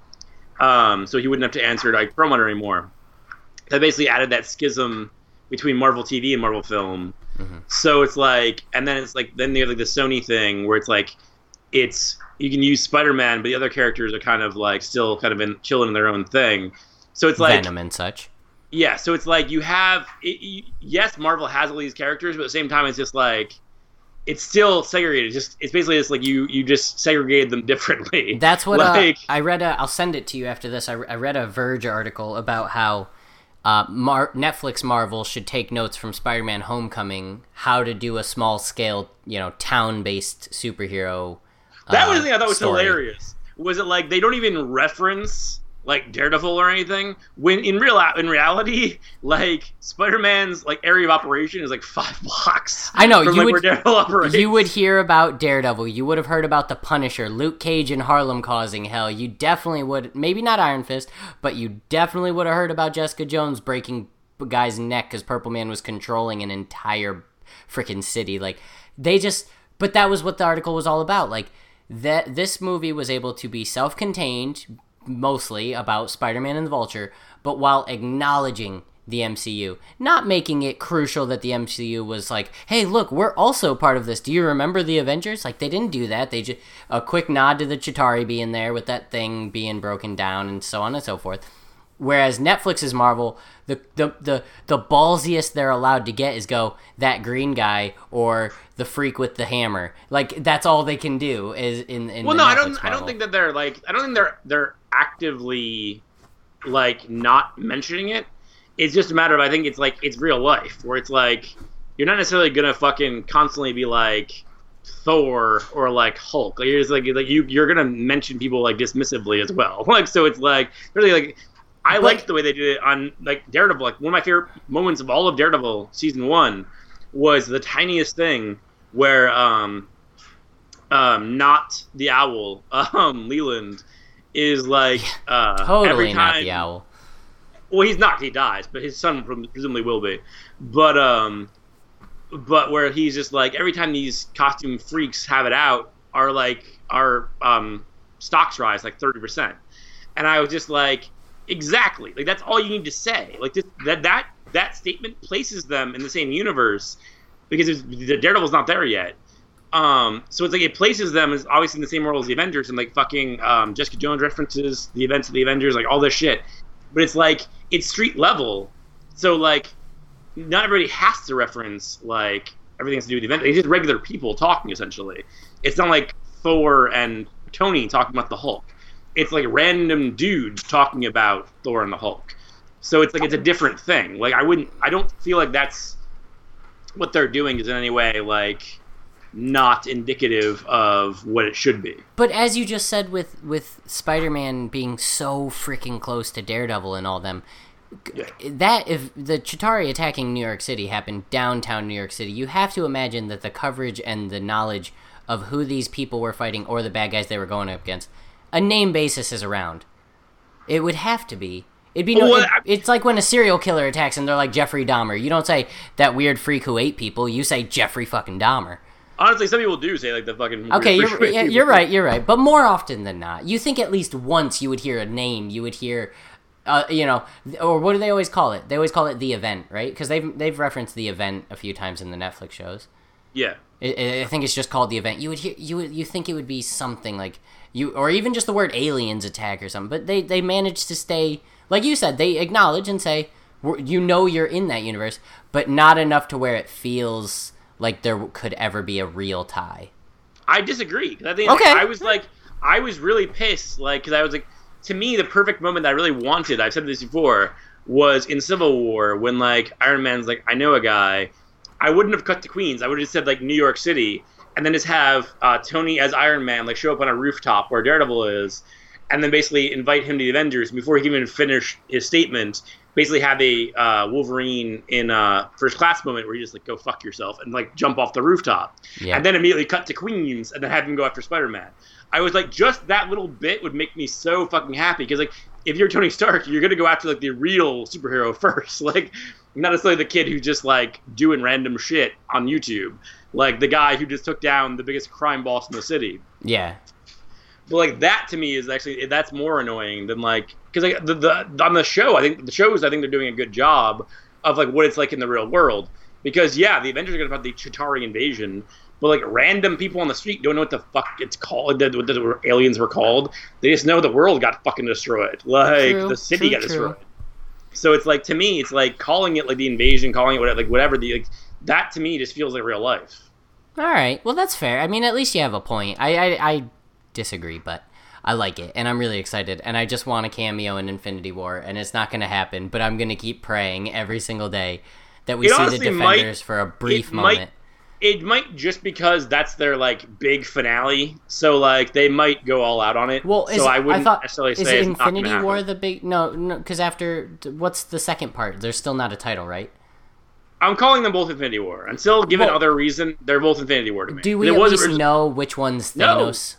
um, so he wouldn't have to answer like Perlmutter anymore. That basically added that schism between Marvel TV and Marvel Film. Mm-hmm. So it's like, and then it's like, then they have like the Sony thing where it's like, it's you can use Spider Man, but the other characters are kind of like still kind of in chilling in their own thing. So it's like Venom and such. Yeah, so it's like you have it, you, yes, Marvel has all these characters, but at the same time, it's just like it's still segregated. Just it's basically just like you you just segregated them *laughs* differently. That's what like, uh, I read. A, I'll send it to you after this. I, I read a Verge article about how uh, Mar- Netflix Marvel should take notes from Spider-Man: Homecoming, how to do a small-scale, you know, town-based superhero. That was uh, the thing I thought was story. hilarious. Was it like they don't even reference like Daredevil or anything. When in real in reality, *laughs* like Spider Man's like area of operation is like five *laughs* blocks. I know you like, would you would hear about Daredevil. You would have heard about the Punisher, Luke Cage in Harlem causing hell. You definitely would. Maybe not Iron Fist, but you definitely would have heard about Jessica Jones breaking a guy's neck because Purple Man was controlling an entire freaking city. Like they just. But that was what the article was all about. Like that this movie was able to be self-contained mostly about Spider-Man and the Vulture, but while acknowledging the MCU, not making it crucial that the MCU was like, "Hey, look, we're also part of this. Do you remember the Avengers?" Like they didn't do that. They just a quick nod to the Chitauri being there with that thing being broken down and so on and so forth. Whereas Netflix's Marvel, the, the the the ballsiest they're allowed to get is go that green guy or the freak with the hammer. Like that's all they can do is in. in well, no, Netflix I don't. Marvel. I don't think that they're like. I don't think they're they're actively like not mentioning it. It's just a matter of I think it's like it's real life where it's like you're not necessarily gonna fucking constantly be like Thor or like Hulk. Like you're just like like you you're gonna mention people like dismissively as well. *laughs* Like so it's like really like I but, liked the way they did it on like Daredevil. Like one of my favorite moments of all of Daredevil season one was the tiniest thing where um um not the owl *laughs* um Leland is like uh totally every time, not the owl. Well, he's not. He dies, but his son presumably will be. But um, but where he's just like every time these costume freaks have it out, are like our um stocks rise like thirty percent, and I was just like Exactly. Like that's all you need to say. Like this, that that that statement places them in the same universe because the Daredevil's not there yet. Um, so it's like it places them as obviously in the same world as the Avengers and like fucking um, Jessica Jones references the events of the Avengers, like all this shit. But it's like it's street level, so like not everybody has to reference like everything has to do with the event. It's just regular people talking essentially. It's not like Thor and Tony talking about the Hulk it's like random dudes talking about Thor and the Hulk. So it's like it's a different thing. Like I wouldn't I don't feel like that's what they're doing is in any way like not indicative of what it should be. But as you just said with with Spider-Man being so freaking close to Daredevil and all them yeah. that if the Chitauri attacking New York City happened downtown New York City, you have to imagine that the coverage and the knowledge of who these people were fighting or the bad guys they were going up against a name basis is around. It would have to be. It'd be no. Well, it, it's like when a serial killer attacks and they're like Jeffrey Dahmer. You don't say that weird freak who ate people. You say Jeffrey fucking Dahmer. Honestly, some people do say like the fucking. Okay, you're, you're right. You're right. But more often than not, you think at least once you would hear a name. You would hear, uh, you know, or what do they always call it? They always call it the event, right? Because they've they've referenced the event a few times in the Netflix shows. Yeah. I, I think it's just called the event. You would hear you would you think it would be something like you or even just the word aliens attack or something. But they they manage to stay like you said. They acknowledge and say you know you're in that universe, but not enough to where it feels like there could ever be a real tie. I disagree. I think okay. I was like I was really pissed like because I was like to me the perfect moment that I really wanted. I've said this before was in Civil War when like Iron Man's like I know a guy. I wouldn't have cut to Queens. I would have said like New York City and then just have uh, Tony as Iron Man like show up on a rooftop where Daredevil is, and then basically invite him to the Avengers. Before he can even finish his statement, basically have a uh, Wolverine in uh, first class moment where you just like go fuck yourself and like jump off the rooftop, Yeah. and then immediately cut to Queens and then have him go after Spider Man. I was like, just that little bit would make me so fucking happy because like if you're Tony Stark, you're gonna go after like the real superhero *laughs* first, like not necessarily the kid who's just like doing random shit on YouTube, like the guy who just took down the biggest crime boss in the city. yeah. But like that to me is actually that's more annoying than like because like the, the on the show I think the shows I think they're doing a good job of like what it's like in the real world because yeah the Avengers are gonna have the Chitauri invasion but like random people on the street don't know what the fuck it's called what the aliens were called they just know the world got fucking destroyed like True, the city true, got true. destroyed so it's like to me it's like calling it like the invasion calling it whatever like whatever the like that to me just feels like real life All right. Well, that's fair. I mean, at least you have a point. I I, I disagree, but I like it, and I'm really excited. And I just want a cameo in Infinity War, and it's not going to happen. But I'm going to keep praying every single day that we It see the honestly might- Defenders for a brief it might- moment. it might just because that's their like big finale. So like they might go all out on it. Well, is so it- I wouldn't thought, necessarily is say not Infinity War the big no no because after what's the second part? There's still not a title, right? I'm calling them both Infinity War until given Well- other reason they're both Infinity War to me. Do we at was least know which one's No. Thanos?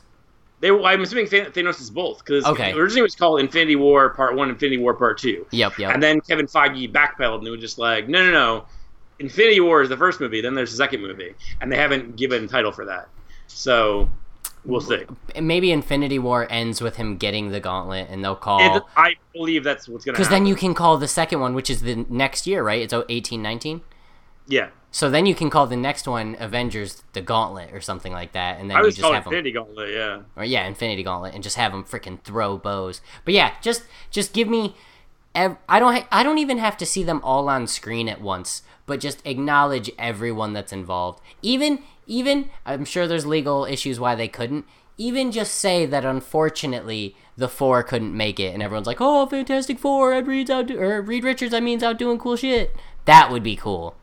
They, I'm assuming Than- Thanos is both because Okay. originally it was called Infinity War Part One, Infinity War Part Two, Yep, yep. and then Kevin Feige backpedaled and they were just like, no, no, no, Infinity War is the first movie, then there's the second movie, and they haven't given a title for that. So we'll see. Maybe Infinity War ends with him getting the gauntlet, and they'll call It, I believe that's what's gonna because then you can call the second one, which is the next year, right? It's 18, 19? yeah. So then you can call the next one Avengers: The Gauntlet or something like that, and then I you just have them, Infinity Gauntlet, yeah. or yeah, Infinity Gauntlet, and just have them freaking throw bows. But yeah, just just give me. Ev- I don't. Ha- I don't even have to see them all on screen at once, but just acknowledge everyone that's involved. Even even I'm sure there's legal issues why they couldn't. Even just say that unfortunately the four couldn't make it, and everyone's like, "Oh, Fantastic Four, Ed Reed's out, do- or Reed Richards, I mean's out doing cool shit." That would be cool.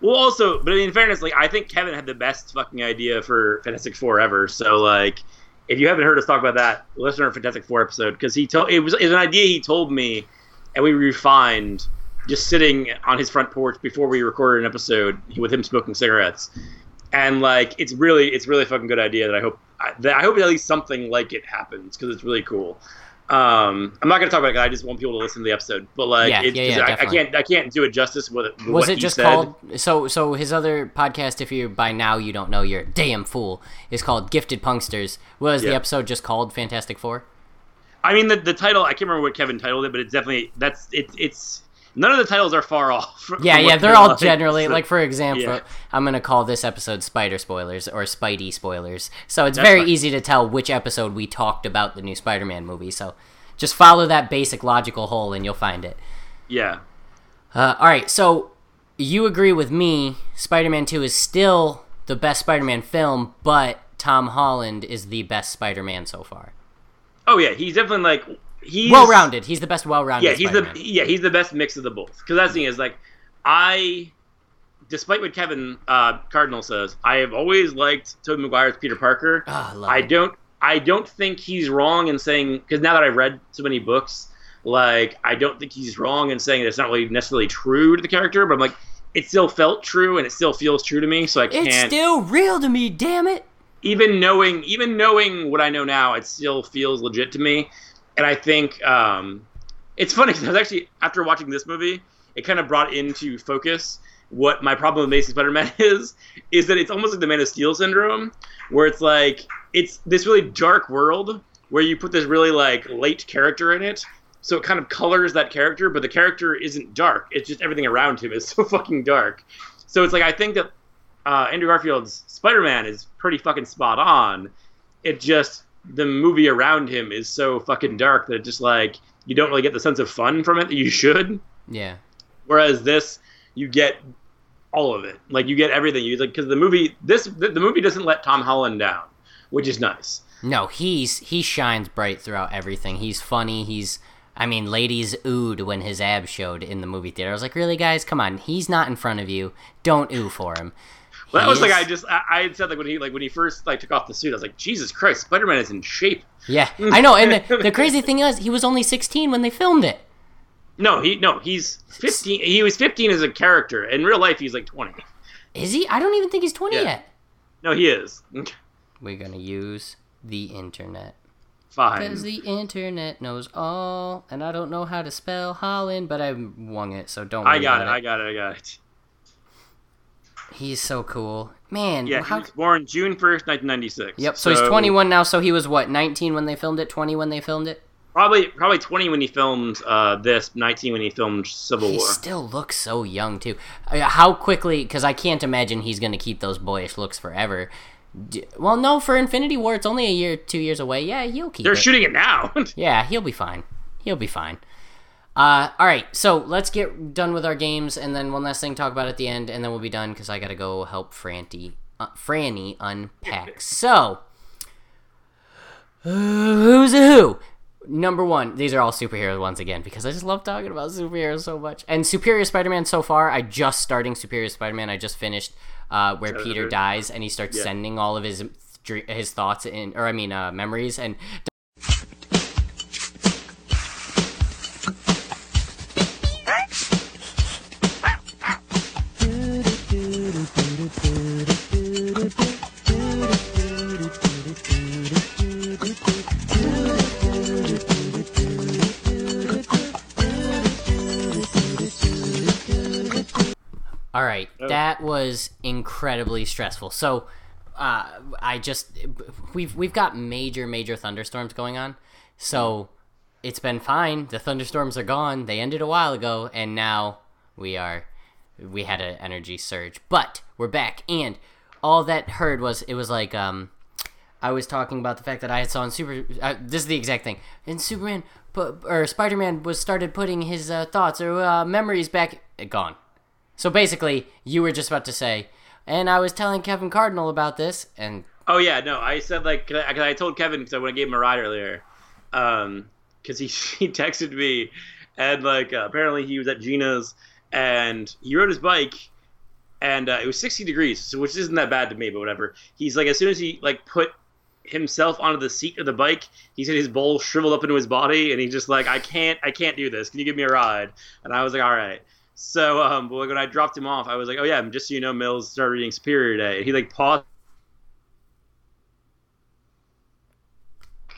Well, also, but in fairness, like I think Kevin had the best fucking idea for Fantastic Four ever. So, like, if you haven't heard us talk about that, listen to our Fantastic Four episode because he told it was, it was an idea he told me, and we refined just sitting on his front porch before we recorded an episode with him smoking cigarettes, and like it's really it's really a fucking good idea that I hope that I hope at least something like it happens because it's really cool. Um, I'm not gonna talk about it. I just want people to listen to the episode, but like, Yeah, it, yeah, yeah, I, I can't I can't do it justice with, with Was it just said. called so so his other podcast if you by now you don't know you're a damn fool is called Gifted Punksters. Was the episode just called Fantastic Four? I mean, the, the title, I can't remember what Kevin titled it, but it's definitely, that's, it, it's, none of the titles are far off. *laughs* Yeah, yeah, they're all like. generally So- like for example, yeah. I'm gonna call this episode Spider spoilers or Spidey spoilers. So it's That's very fine. easy to tell which episode we talked about the new Spider-Man movie. So just follow that basic logical hole and you'll find it. Yeah. Uh, all right, so you agree with me? Spider-Man Two is still the best Spider-Man film, but Tom Holland is the best Spider-Man so far. Oh, yeah, he's definitely like, he's. Well-rounded. He's the best well-rounded. Yeah, he's Spider-Man. the, yeah, he's the best mix of the both. Because that's the thing is, like, I, despite what Kevin uh, Cardinal says, I have always liked Tobey Maguire's Peter Parker. Ah, I I don't I don't think he's wrong in saying because now that I've read so many books, like I don't think he's wrong in saying that it's not really necessarily true to the character, but I'm like it still felt true and it still feels true to me, so I can't It's still real to me. Damn it. even knowing even knowing what I know now, it still feels legit to me, and I think um, it's funny because I was actually after watching this movie, it kind of brought into focus what my problem with Amazing Spider-Man *laughs* is, is that it's almost like the Man of Steel syndrome, where it's like it's this really dark world where you put this really like late character in it, so it kind of colors that character, but the character isn't dark. It's just everything around him is *laughs* so fucking dark. So it's like I think that uh, Andrew Garfield's Spider-Man is pretty fucking spot on. It just the movie around him is so fucking dark that it just like you don't really get the sense of fun from it that you should. Yeah. Whereas this, you get all of it. Like you get everything. You like because the movie this the, the movie doesn't let Tom Holland down, which is nice. No, he's he shines bright throughout everything. He's funny. He's I mean, ladies oohed when his abs showed in the movie theater. I was like, really, guys, come on. He's not in front of you. Don't ooh for him. Well, that He was like I just I, I had said like when he like when he first like took off the suit, I was like Jesus Christ, Spider Man is in shape. Yeah, *laughs* I know. And the, the crazy thing is, he was only 16 when they filmed it. No, he no, he's 15. He was 15 as a character. In real life, he's like 20. Is he? I don't even think he's 20 Yeah. yet. No, he is. *laughs* We're gonna use the internet. Fine. Because the internet knows all, and I don't know how to spell Holland, but I wung it, so don't worry I got it. about I got it. I got it. He's so cool. Man, Yeah, how... he was born June 1st, 1996. Yep, so, he's 21 now, so he was what, 19 when they filmed it, 20 when they filmed it? Probably probably 20 when he filmed uh, this, 19 when he filmed Civil He War. still looks so young, too. Uh, How quickly, because I can't imagine he's going to keep those boyish looks forever. D- Well, no, for Infinity War, it's only a year, two years away. Yeah, he'll keep They're it. shooting it now. *laughs* Yeah, he'll be fine. He'll be fine. Uh, all right, so let's get done with our games, and then one last thing to talk about at the end, and then we'll be done because I gotta go help Franty, uh, Franny unpack. So, uh, who's a who? Number one, these are all superhero ones again because I just love talking about superheroes so much. And Superior Spider-Man so far, I just starting Superior Spider-Man. I just finished uh, where Peter dies and he starts Yeah. sending all of his his thoughts in, or I mean, uh, memories and that was incredibly stressful. So, uh, I just we've we've got major major thunderstorms going on. So, it's been fine. The thunderstorms are gone. They ended a while ago, and now we are we had an energy surge, but we're back. And all that heard was it was like um, I was talking about the fact that I had saw in Super. Uh, this is the exact thing. In Superman, pu- or Spider Man was started putting his uh, thoughts or uh, memories back. Gone. So basically, you were just about to say, and I was telling Kevin Cardinal about this, and oh yeah, no, I said like 'cause I, I told Kevin because I when I gave him a ride earlier, um, because he *laughs* he texted me, and like uh, apparently he was at Gina's and he rode his bike, and uh, it was 60 degrees, so which isn't that bad to me, but whatever. He's like as soon as he like put himself onto the seat of the bike, he said his bowl shriveled up into his body, and he's just like, I can't, I can't do this. Can you give me a ride? And I was like, all right. So, um, but like, when I dropped him off, I was like, oh yeah, just so you know, Mills started reading Superior today. And he like paused.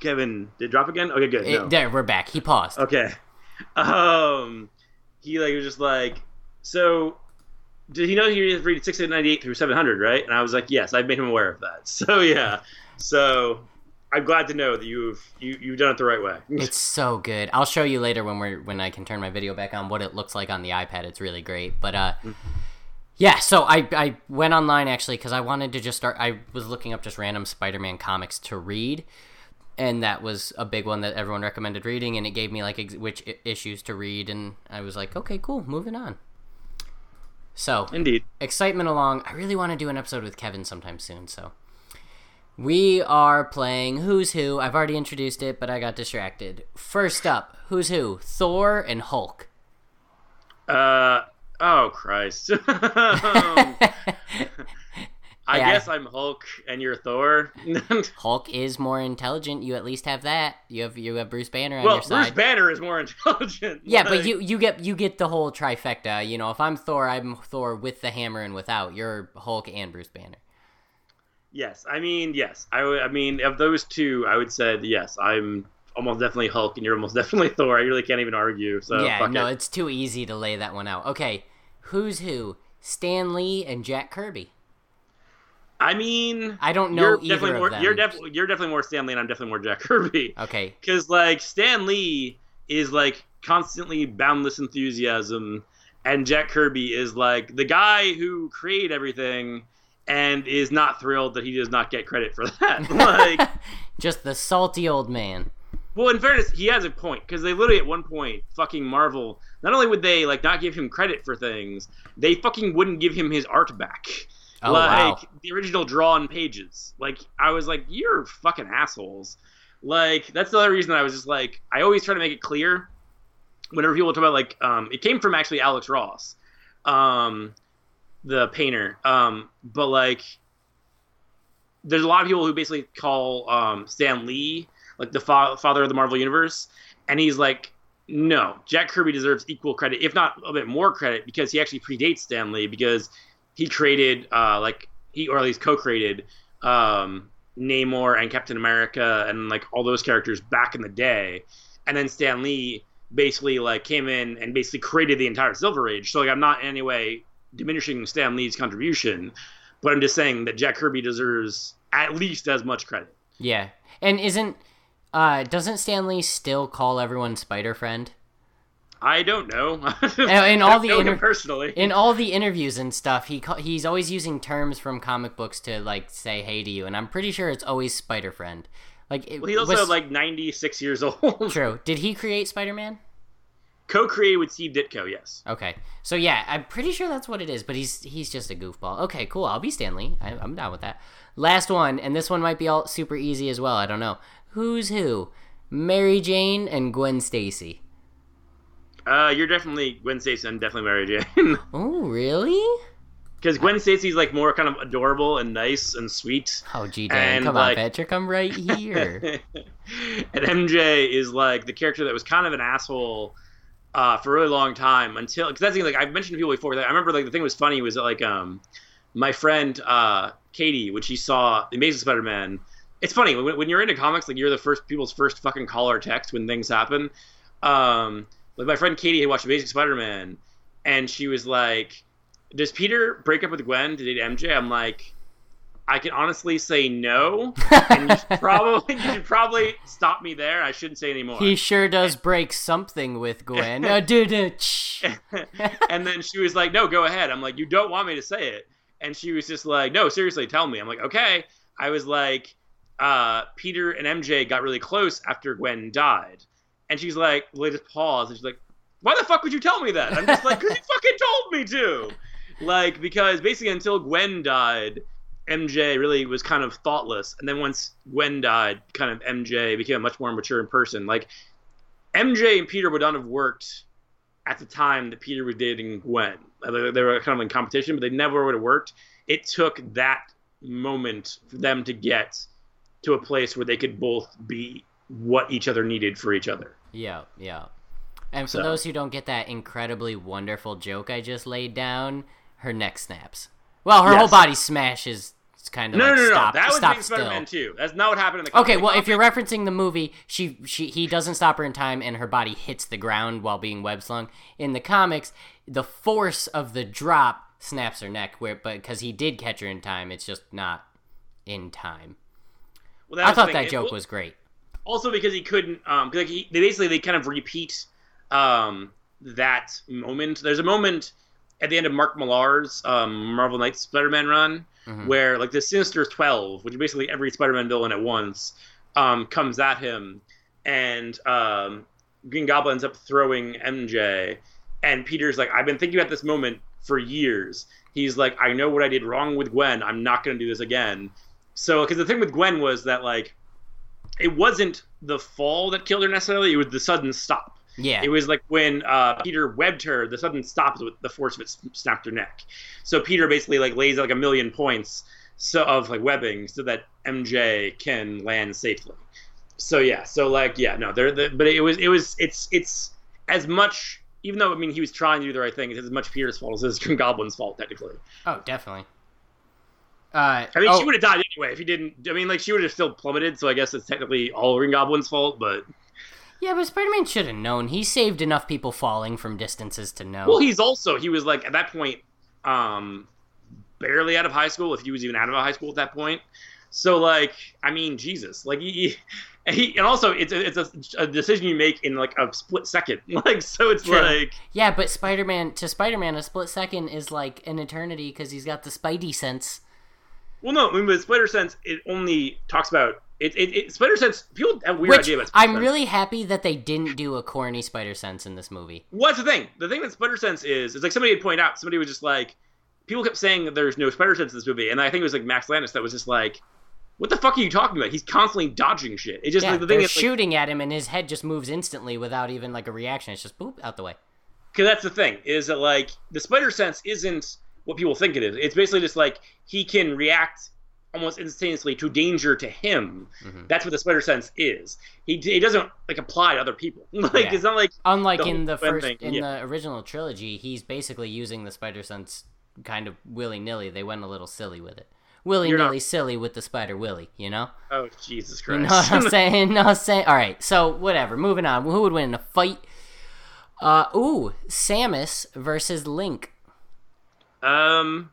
Kevin, did it drop again? Okay, good. it- no. there we're back. He paused. Okay. Um, he like was just like, so did he know he reading 698 through 700, right? And I was like, yes, I made him aware of that. *laughs* So yeah, so I'm glad to know that you've you you've done it the right way. *laughs* It's so good. I'll show you later when we're when I can turn my video back on what it looks like on the iPad. It's really great. But uh yeah, so I I went online actually cuz I wanted to just start I was looking up just random Spider-Man comics to read and that was a big one that everyone recommended reading and it gave me like ex- which I- issues to read and I was like, "Okay, cool, moving on." So, Indeed. excitement along. I really want to do an episode with Kevin sometime soon, so we are playing Who's Who. I've already introduced it, but I got distracted. First up, Who's Who? Thor and Hulk. Uh oh Christ. *laughs* Um, I Yeah. guess I'm Hulk and you're Thor. *laughs* Hulk is more intelligent. You at least have that. You have you have Bruce Banner on well, your side. Bruce. Banner is more *laughs* intelligent. yeah, but you you get you get the whole trifecta. You know, if I'm Thor, I'm Thor with the hammer and without. You're Hulk and Bruce Banner. Yes, I mean yes. I I mean of those two, I would say yes. I'm almost definitely Hulk, and you're almost *laughs* definitely Thor. I really can't even argue. So yeah, no, it. it's too easy to lay that one out. Okay, Who's Who? Stan Lee and Jack Kirby. I mean, I don't know you're either definitely of more. them. You're definitely you're definitely more Stan Lee, and I'm definitely more Jack Kirby. *laughs* Okay, *laughs* Because like Stan Lee is like constantly boundless enthusiasm, and Jack Kirby is like the guy who created everything, and is not thrilled that he does not get credit for that. *laughs* like. *laughs* just the salty old man. Well, in fairness, he has a point because they literally at one point, fucking Marvel, not only would they like not give him credit for things, they fucking wouldn't give him his art back. Oh, like wow. the original drawn pages. Like I was like, you're fucking assholes. Like that's the other reason I was just like, I always try to make it clear whenever people talk about like, um, it came from actually Alex Ross, um, the painter. Um, but like, there's a lot of people who basically call um, Stan Lee like the fa- father of the Marvel universe, and he's like No, Jack Kirby deserves equal credit, if not a bit more credit, because he actually predates Stan Lee because he created, uh, like he or at least co-created um, Namor and Captain America and like all those characters back in the day, and then Stan Lee basically like came in and basically created the entire Silver Age. So like I'm not in any way diminishing Stan Lee's contribution, but I'm just saying that Jack Kirby deserves at least as much credit. Yeah, and isn't uh doesn't Stan Lee still call everyone Spider Friend? I don't know. *laughs* in all the I don't know inter- personally, In all the interviews and stuff, he ca- he's always using terms from comic books to like say hey to you, and I'm pretty sure it's always Spider Friend. Like it well, he's also was like 96 years old. true. *laughs* Did he create Spider Man? Co-created with Steve Ditko, yes. Okay, so yeah, I'm pretty sure that's what it is. But he's he's just a goofball. Okay, cool. I'll be Stan Lee. I, I'm down with that. Last one, and this one might be all super easy as well. I don't know. Who's who? Mary Jane and Gwen Stacy. Uh, you're definitely Gwen Stacy. I'm definitely Mary Jane. *laughs* Oh, really? Because Gwen Stacy's like more kind of adorable and nice and sweet. Oh, gee, Dan, And, come like- on, Patrick, I'm right *laughs* here. and MJ is like the character that was kind of an asshole uh, for a really long time until because that's the thing. Like I've mentioned to people before. That I remember like the thing was funny was that like um my friend uh Katie when she saw the Amazing Spider-Man. It's funny when, when you're into comics, like you're the first people's first fucking call or text when things happen. Um, like my friend Katie had watched Amazing Spider-Man, and she was like, "Does Peter break up with Gwen to date MJ?" I'm like. I can honestly say no, *laughs* and you should probably you should probably stop me there. I shouldn't say anymore. he sure does break something with *laughs* Gwen. Uh, *laughs* and then she was like, "No, go ahead." I'm like, "You don't want me to say it?" And she was just like, "No, seriously, tell me." I'm like, "Okay." I was like, uh, "Peter and MJ got really close after Gwen died," and she's like, "Well, just pause," and she's like, "Why the fuck would you tell me that?" I'm just like, "Cause you fucking told me to." Like because basically until Gwen died, MJ really was kind of thoughtless, and then once Gwen died, kind of MJ became a much more mature in person. Like MJ and Peter would not have worked at the time that Peter was dating Gwen. They they were kind of in competition, but they never would have worked. It took that moment for them to get to a place where they could both be what each other needed for each other. Yeah, yeah. And for So- those who don't get that incredibly wonderful joke I just laid down, her neck snaps. Well, her Yes. whole body smashes. It's kind of No, like no, no, stop, no. That was still. Spider-Man 2. That's not what happened in the Comic. Okay, well, if you're referencing the movie, she she he doesn't stop her in time, and her body hits the ground while being web slung. In the comics, the force of the drop snaps her neck, where but because he did catch her in time, it's just not in time. well, that I thought that It- joke well, was great. also because he couldn't um like he, they basically they kind of repeat um that moment there's a moment at the end of mark millar's um marvel knights spider-man run Mhm. where like the sinister 12 which is basically every spider-man villain at once um comes at him and um green goblin ends up throwing mj and peter's like i've been thinking about this moment for years he's like i know what i did wrong with gwen i'm not going to do this again so because the thing with gwen was that like it wasn't the fall that killed her necessarily. It was the sudden stop. Yeah, It was like when uh, Peter webbed her, the sudden stop with the force of it snapped her neck. So Peter basically like lays like a million points so of like webbing so that MJ can land safely. So yeah, so like yeah, no, they're the, but it was it was it's it's as much even though I mean he was trying to do the right thing, it's as much Peter's fault as it is Green Goblin's fault technically. oh, definitely. Uh, I mean, oh, she would have died anyway if he didn't. I mean, like she would have still plummeted. So I guess it's technically all Green Goblin's fault, but. Yeah, but Spider-Man should have known. He saved enough people falling from distances to know. Well, he's also he was like at that point, um, barely out of high school, if he was even out of high school at that point. So like, I mean, Jesus, like he, he and also it's a, it's a, a decision you make in like a split second. *laughs* Like so, it's True. like Yeah, but Spider-Man to Spider-Man, a split second is like an eternity because he's got the Spidey sense. well, no, I mean, with Spider Sense, it only talks about it. it, it Spider Sense, people have weird Which idea about. Spider I'm really happy that they didn't do a corny Spider Sense in this movie. What's the thing? The thing that Spider Sense is, is like somebody had pointed out. Somebody was just like, people kept saying that there's no Spider Sense in this movie, and I think it was like Max Landis that was just like, "What the fuck are you talking about? He's constantly dodging shit." It's just Yeah, like the thing is, like, shooting at him and his head just moves instantly without even like a reaction. It's just boop out the way. because that's the thing is that like the Spider Sense isn't what people think it is. It's basically just like he can react almost instantaneously to danger to him. Mhm. That's what the spider sense is. He he doesn't like apply to other people. *laughs* like Yeah. it's not like Unlike the in the first thing, in yeah. the original trilogy, he's basically using the spider sense kind of willy nilly. They went a little silly with it. Willy You're nilly not- silly with the spider willy, you know? oh Jesus Christ! *laughs* You know Christ. what I'm saying? No, I'm saying. All right, so whatever. Moving on. Who would win in a fight? Uh, ooh, Samus versus Link. Um,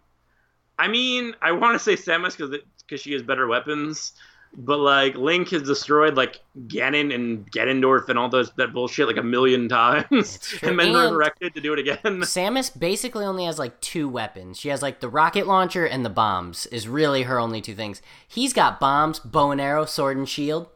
I mean, I want to say Samus because because she has better weapons, but like Link has destroyed like Ganon and Ganondorf and all those that bullshit like a million times, *laughs* and then And- resurrected to do it again. Samus basically only has like two weapons. She has like the rocket launcher and the bombs. Is really her only two things. He's got bombs, bow and arrow, sword and shield,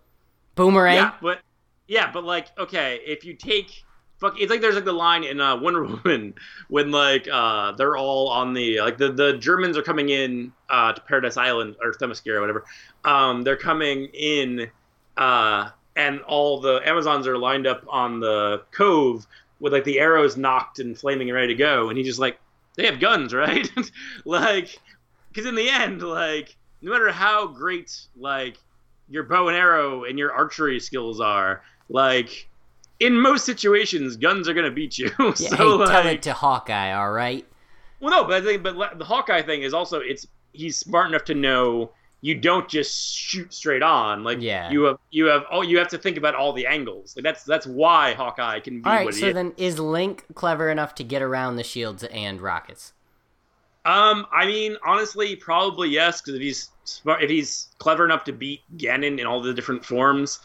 boomerang. Yeah, but yeah, but like okay, if you take fuck, it's like there's like the line in uh, Wonder *laughs* Woman when like uh they're all on the like the the Germans are coming in uh to Paradise Island or Themyscira or whatever. Um, they're coming in uh and all the Amazons are lined up on the cove with like the arrows nocked and flaming and ready to go, and he's just like, they have guns, right? *laughs* like, because in the end, like, no matter how great like your bow and arrow and your archery skills are, like, in most situations, guns are gonna beat you. *laughs* Yeah, so hey, like, tell it to Hawkeye. All right. well, no, but I think, but the Hawkeye thing is also it's he's smart enough to know you don't just shoot straight on. Like Yeah. you have you have oh you have to think about all the angles. Like that's that's why Hawkeye can be All right. what he So is. then, is Link clever enough to get around the shields and rockets? Um, I mean, honestly, probably yes, because if he's smart, if he's clever enough to beat Ganon in all the different forms,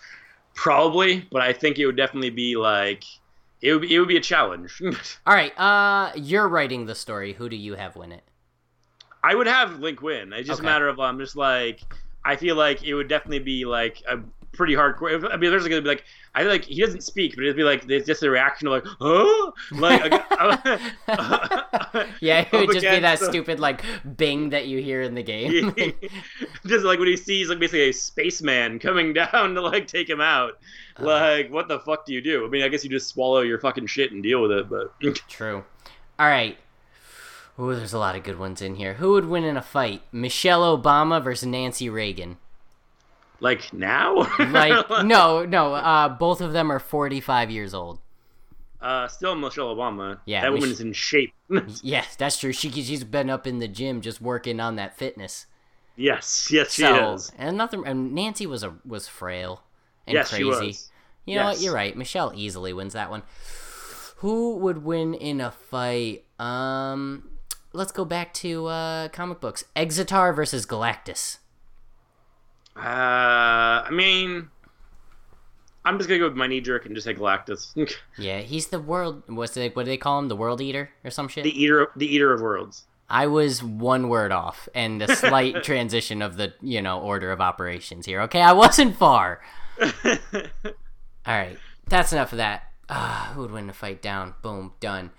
probably. But I think it would definitely be like it would be, it would be a challenge. *laughs* All right. Uh, you're writing the story. Who do you have win it? I would have Link win. It's just Okay. a matter of I'm just like I feel like it would definitely be like a pretty hardcore. I mean, there's gonna be like I like he doesn't speak, but it'd be like there's just a reaction of like oh like *laughs* Yeah, it would just be that stupid like bing that you hear in the game. *laughs* just like when he sees like basically a spaceman coming *laughs* down to like take him out. Uh-huh. Like, what the fuck do you do? I mean, I guess you just swallow your fucking shit and deal with it, but True. All right. Ooh, there's a lot of good ones in here. Who would win in a fight? Michelle Obama versus Nancy Reagan. Like now, Like, *laughs* no, no. Uh, both of them are 45 years old. uh, still Michelle Obama. Yeah, that Mich- woman's in shape. *laughs* Yes, that's true. She she's been up in the gym just working on that fitness. yes, yes, she so is. and nothing. And Nancy was a was frail and Yes, crazy. she was. You know what? Yes. You're right. Michelle easily wins that one. Who would win in a fight? Um, let's go back to uh, comic books. Exitar versus Galactus. Uh, I mean, I'm just gonna go with my knee jerk and just say Galactus, *laughs* Yeah, he's the world. What's it? What do they call him? The World Eater or some shit. the eater, the eater of worlds. I was one word off, and the slight *laughs* transition of the you know order of operations here. Okay, I wasn't far. *laughs* All right, that's enough of that. Ah, who would win the fight? Down, boom, done.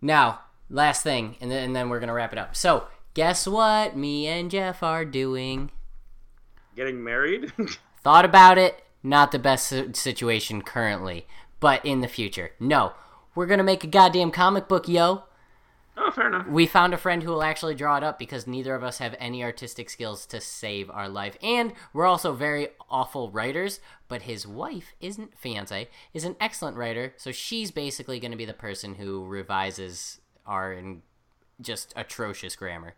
Now, last thing, and then and then we're gonna wrap it up. So, guess what? Me and Jeff are doing. Getting married? *laughs* Thought about it. Not the best situation currently, but in the future. No, we're gonna make a goddamn comic book, yo. oh, fair enough. We found a friend who will actually draw it up because neither of us have any artistic skills to save our life. And we're also very awful writers, but his wife isn't fiance is an excellent writer, so she's basically going to be the person who revises our in just atrocious grammar.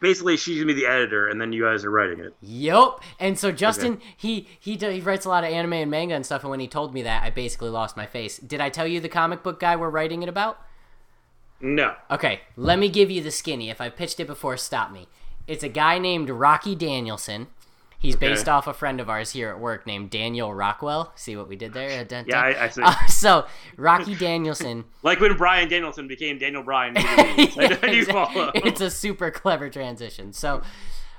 Basically, she's gonna be the editor, and then you guys are writing it. yep And so Justin, he he do, he writes a lot of anime and manga and stuff. And when he told me that, I basically lost my face. Did I tell you the comic book guy we're writing it about? No. Okay, let me give you the skinny. If I pitched it before, stop me. It's a guy named Rocky Danielson. He's based off a friend of ours here at work named Daniel Rockwell. See what we did there? Yeah. I, I see. *laughs* Uh, so Rocky Danielson. *laughs* like when Bryan Danielson became Daniel Bryan. *laughs* in the movies. I, I do follow. it's a super clever transition. So,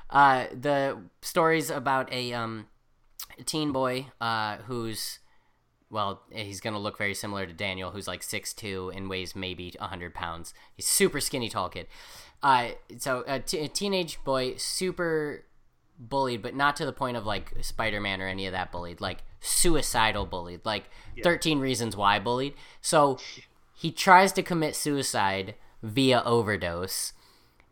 uh, the story's about a um, teen boy uh, who's well, he's gonna look very similar to Daniel, who's like 6'2 and weighs maybe 100 pounds. He's super skinny, tall kid. Uh, so a, t- a teenage boy, super bullied, but not to the point of like Spider Man or any of that bullied, like suicidal bullied, like 13 Reasons Why bullied. So he tries to commit suicide via overdose,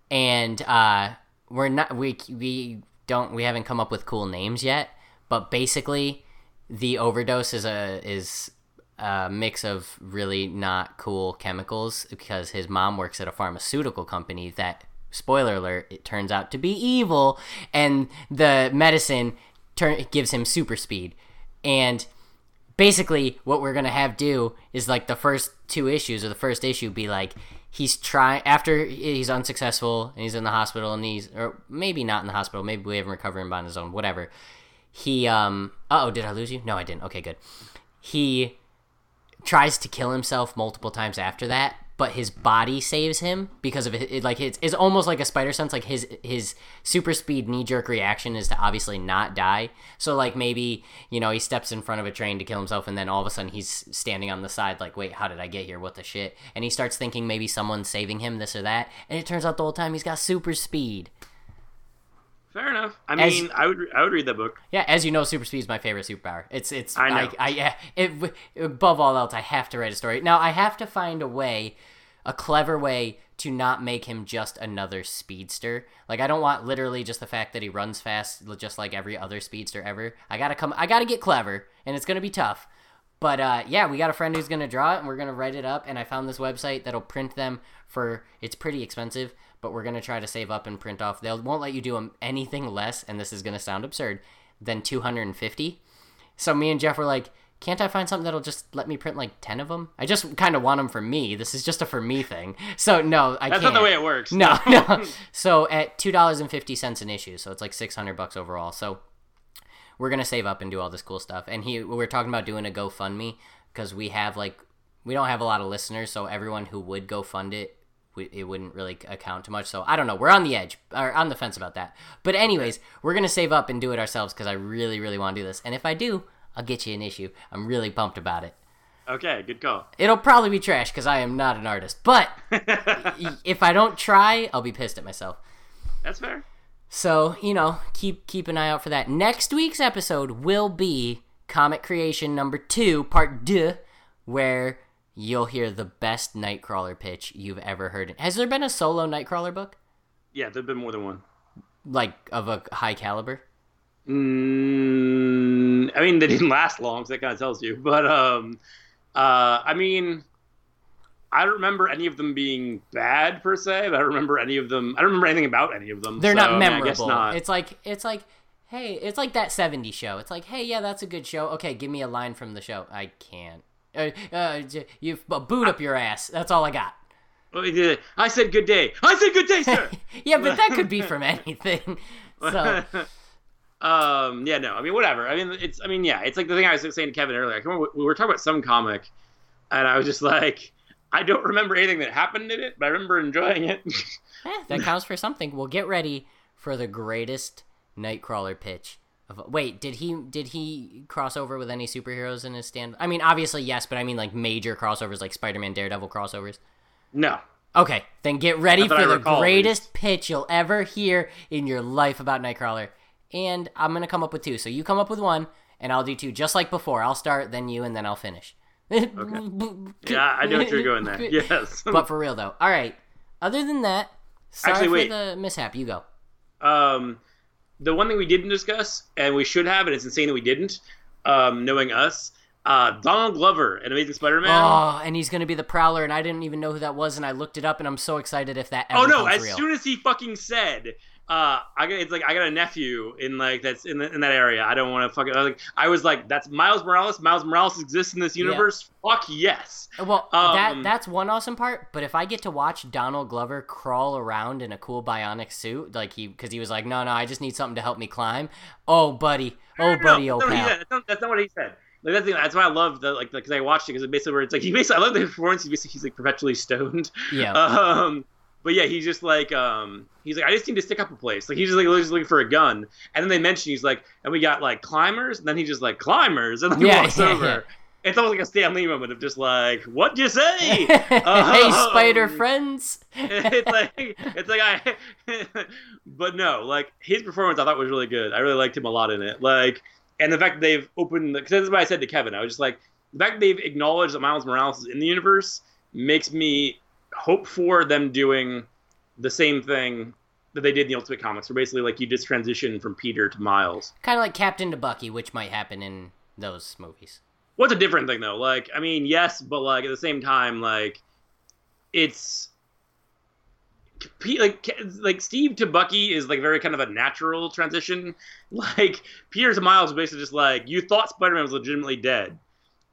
and uh, we're not we we don't we haven't come up with cool names yet, but basically the overdose is a is a mix of really not cool chemicals because his mom works at a pharmaceutical company that spoiler alert it turns out to be evil and the medicine turn gives him super speed. And basically what we're gonna have do is like the first two issues or the first issue be like he's trying after he's unsuccessful and he's in the hospital and he's or maybe not in the hospital maybe we haven't recovered him on his own whatever. He um oh did i lose you? No i didn't. Okay good. He tries to kill himself multiple times after that but his body saves him because of it, like it's, it's almost like a spider sense like his his super speed knee jerk reaction is to obviously not die. So like maybe you know he steps in front of a train to kill himself and then all of a sudden he's standing on the side like wait how did i get here? What the shit? And he starts thinking maybe someone's saving him this or that. And it turns out the whole time he's got super speed Fair enough. I As- mean, I would I would read that book. yeah, as you know, super speed is my favorite superpower. It's it's I know. I, yeah. It above all else, I have to write a story. Now I have to find a way, a clever way to not make him just another speedster. Like I don't want literally just the fact that he runs fast, just like every other speedster ever. I gotta come. I gotta get clever, and it's gonna be tough. But uh, yeah, we got a friend who's gonna draw it, and we're gonna write it up. And I found this website that'll print them for. It's pretty expensive, but we're gonna try to save up and print off. They won't let you do anything less, and this is gonna sound absurd, than two hundred and fifty. So me and Jeff were like, can't I find something that'll just let me print like 10 of them? I just kind of want them for me. This is just a for me thing. So no, I That's can't. not the way it works. No, *laughs* no. So at $2.50 an issue, so it's like 600 bucks overall. So we're going to save up and do all this cool stuff. And he we we're talking about doing a GoFundMe because we have like we don't have a lot of listeners, so everyone who would go fund it we- it wouldn't really account to much. So I don't know. We're on the edge or on the fence about that. But anyways, we're gonna save up and do it ourselves because I really, really want to do this. And if I do, I'll get you an issue. I'm really pumped about it. Okay, good call. It'll probably be trash because I am not an artist. But *laughs* if I don't try, I'll be pissed at myself. That's fair. So you know, keep keep an eye out for that. Next week's episode will be Comic Creation number two, part deux, where you'll hear the best Nightcrawler pitch you've ever heard. Has there been a solo Nightcrawler book Yeah, there've been more than one. like of a high caliber? Mm, I mean, they didn't last long, so that kind of tells you. But um, uh, I mean, I don't remember any of them being bad per se. But I don't remember any of them. I don't remember anything about any of them. They're so, not I mean, I memorable. guess not. It's like it's like hey, it's like that 70s show. It's like, hey, yeah, that's a good show. Okay, give me a line from the show. I can't. Uh, uh, you've boot up your ass. That's all I got. Well, he did it. I said good day. I said good day, sir. *laughs* Yeah, but that could be from anything. *laughs* So um, yeah, no, I mean, whatever. I mean, it's, I mean, yeah, it's like the thing I was saying to Kevin earlier. I can remember we were talking about some comic, and I was just like, I don't remember anything that happened in it, but I remember enjoying it. *laughs* eh, that counts for something. We'll get ready for the greatest Nightcrawler pitch. Of, wait, did he did he cross over with any superheroes in his stand? I mean, obviously yes, but I mean like major crossovers, like Spider-Man, Daredevil crossovers. no, Okay, then get ready for the recall, greatest pitch you'll ever hear in your life about Nightcrawler. And I'm gonna come up with two. So you come up with one, and I'll do two, just like before. I'll start, then you, and then I'll finish. *laughs* yeah, I know what you're going there. *laughs* Yes, but for real though. All right. Other than that, sorry Actually, for wait. the mishap. You go. um, the one thing we didn't discuss, and we should have, and it's insane that we didn't, um, knowing us, uh, Donald Glover and Amazing Spider-Man. Oh, and he's gonna be the Prowler, and I didn't even know who that was, and I looked it up, and I'm so excited if that ever Oh no! As real. soon as he fucking said, uh, I got it's like I got a nephew in like that's in the, in that area. I don't want to fucking. I was like, I was like, that's Miles Morales. Miles Morales exists in this universe. Fuck yes. Well, Um, that that's one awesome part. But if I get to watch Donald Glover crawl around in a cool bionic suit, like he, because he was like, no, no, I just need something to help me climb. Oh, buddy, oh, No, buddy, no, oh, that's not what he pal. That's not, that's not what he said. Like that's, the, that's why I love the like because I watched it because it basically where it's like he basically I love the performance. He's basically he's like perpetually stoned. Yeah. *laughs* Um, but yeah, he's just like um, he's like I just need to stick up a place. Like he's just like just looking for a gun, and then they mention he's like, and we got like climbers, and then he just like climbers, and then he Yeah, walks yeah, *laughs* over. yeah. It's almost like a Stan Lee moment of just like, "What'd you say?" *laughs* hey, Um, spider *laughs* friends. it's like it's like I, but no, like his performance I thought was really good. I really liked him a lot in it. Like, and the fact that they've opened because that's what I said to Kevin. I was just like, the fact that they've acknowledged that Miles Morales is in the universe makes me hope for them doing the same thing that they did in the Ultimate Comics, where basically like you just transition from Peter to Miles. Kind of like Captain to Bucky, which might happen in those movies. What's a different thing though? Like, I mean, yes, but like at the same time, like it's like like Steve to Bucky is like very kind of a natural transition. *laughs* Like Peter to Miles is basically just like you thought Spider Man was legitimately dead,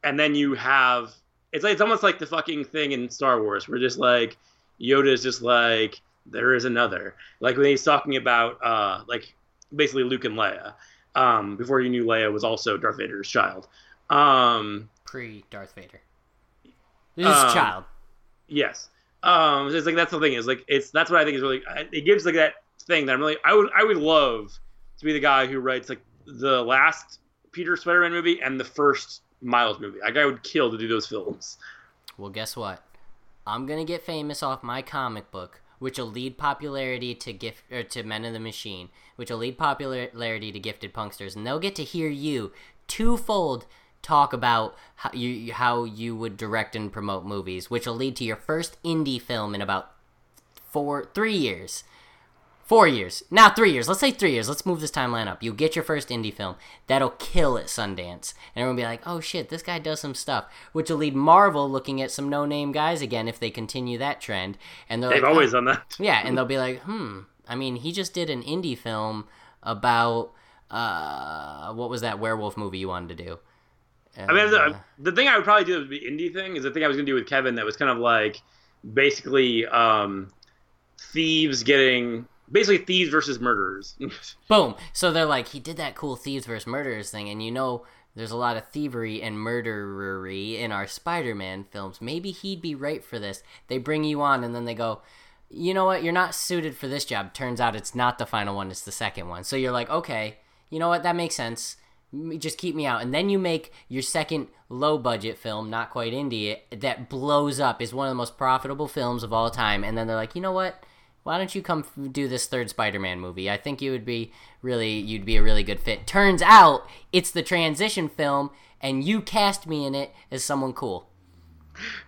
and then you have it's like it's almost like the fucking thing in Star Wars where just like Yoda is just like there is another. Like when he's talking about uh like basically Luke and Leia. Um, before you knew Leia was also Darth Vader's child. Um, Pre Darth Vader. This is Um, child. Yes. Um, so it's like that's the thing is like it's that's what I think is really it gives like that thing that I'm really I would I would love to be the guy who writes like the last Peter Spider-Man movie and the first Miles movie. I would kill to do those films. Well, guess what? I'm gonna get famous off my comic book, which will lead popularity to gift or to Men of the Machine, which will lead popularity to Gifted Punksters, and they'll get to hear you twofold talk about how you how you would direct and promote movies, which will lead to your first indie film in about four three years. Four years. Now three years. Let's say three years. Let's move this timeline up. You get your first indie film. That'll kill at Sundance. And everyone will be like, oh shit, this guy does some stuff. Which will lead Marvel looking at some no name guys again if they continue that trend. And They've like, always "Oh." done that. Yeah, and *laughs* they'll be like, hmm. I mean, he just did an indie film about uh what was that werewolf movie you wanted to do? I mean, Uh, the, the thing I would probably do would be indie thing is the thing I was gonna do with Kevin that was kind of like basically um, thieves getting basically thieves versus murderers. *laughs* Boom. So they're like, he did that cool thieves versus murderers thing, and you know, there's a lot of thievery and murderery in our Spider-Man films. Maybe he'd be right for this. They bring you on, and then they go, you know what? You're not suited for this job. Turns out it's not the final one; it's the second one. So you're like, okay, you know what? That makes sense. Just keep me out, and then you make your second low-budget film, not quite indie, that blows up, is one of the most profitable films of all time. And then they're like, you know what? Why don't you come do this third spider-man movie i think you would be really you'd be a really good fit turns out it's the transition film and you cast me in it as someone cool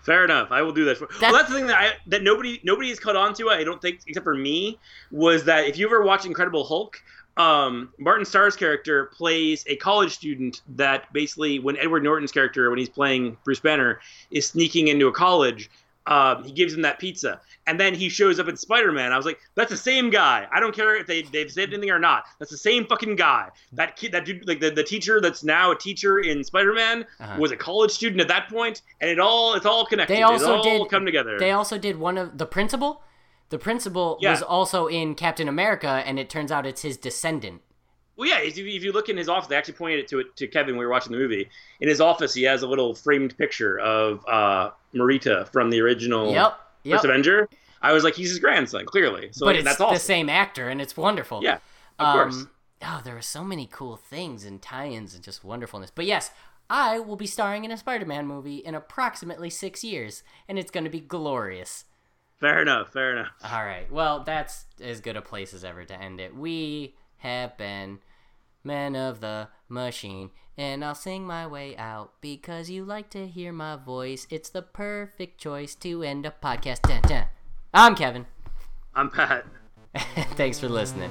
Fair enough. I will do that. For, well, that's the thing that I, that nobody nobody has caught on to. I don't think, except for me, was that if you ever watch Incredible Hulk, um, Martin Starr's character plays a college student that basically, when Edward Norton's character, when he's playing Bruce Banner, is sneaking into a college, um, he gives him that pizza, and then he shows up in Spider-Man. I was like, that's the same guy. I don't care if they they've said anything or not. That's the same fucking guy. That kid, that dude, like the, the teacher that's now a teacher in Spider-Man Uh-huh. was a college student at that point, and it all it's all connected. They also all did- come together. they also did one of the principal the principal Yeah. was also in captain america and it turns out it's his descendant Well, yeah. If you, if you look in his office, they actually pointed it to it to Kevin. when We were watching the movie. In his office, he has a little framed picture of uh, Morita from the original yep yep First Avenger. I was like, he's his grandson, clearly. So but it's that's the same actor and it's wonderful Yeah, of um, course. Oh, there are so many cool things and tie-ins and just wonderfulness. But yes, I will be starring in a Spider-Man movie in approximately six years, and it's going to be glorious. Fair enough. Fair enough. All right, well, that's as good a place as ever to end it. We have been men of the machine, and I'll sing my way out because you like to hear my voice. It's the perfect choice to end a podcast. Dun, dun. I'm Kevin. I'm Pat. *laughs* Thanks for listening.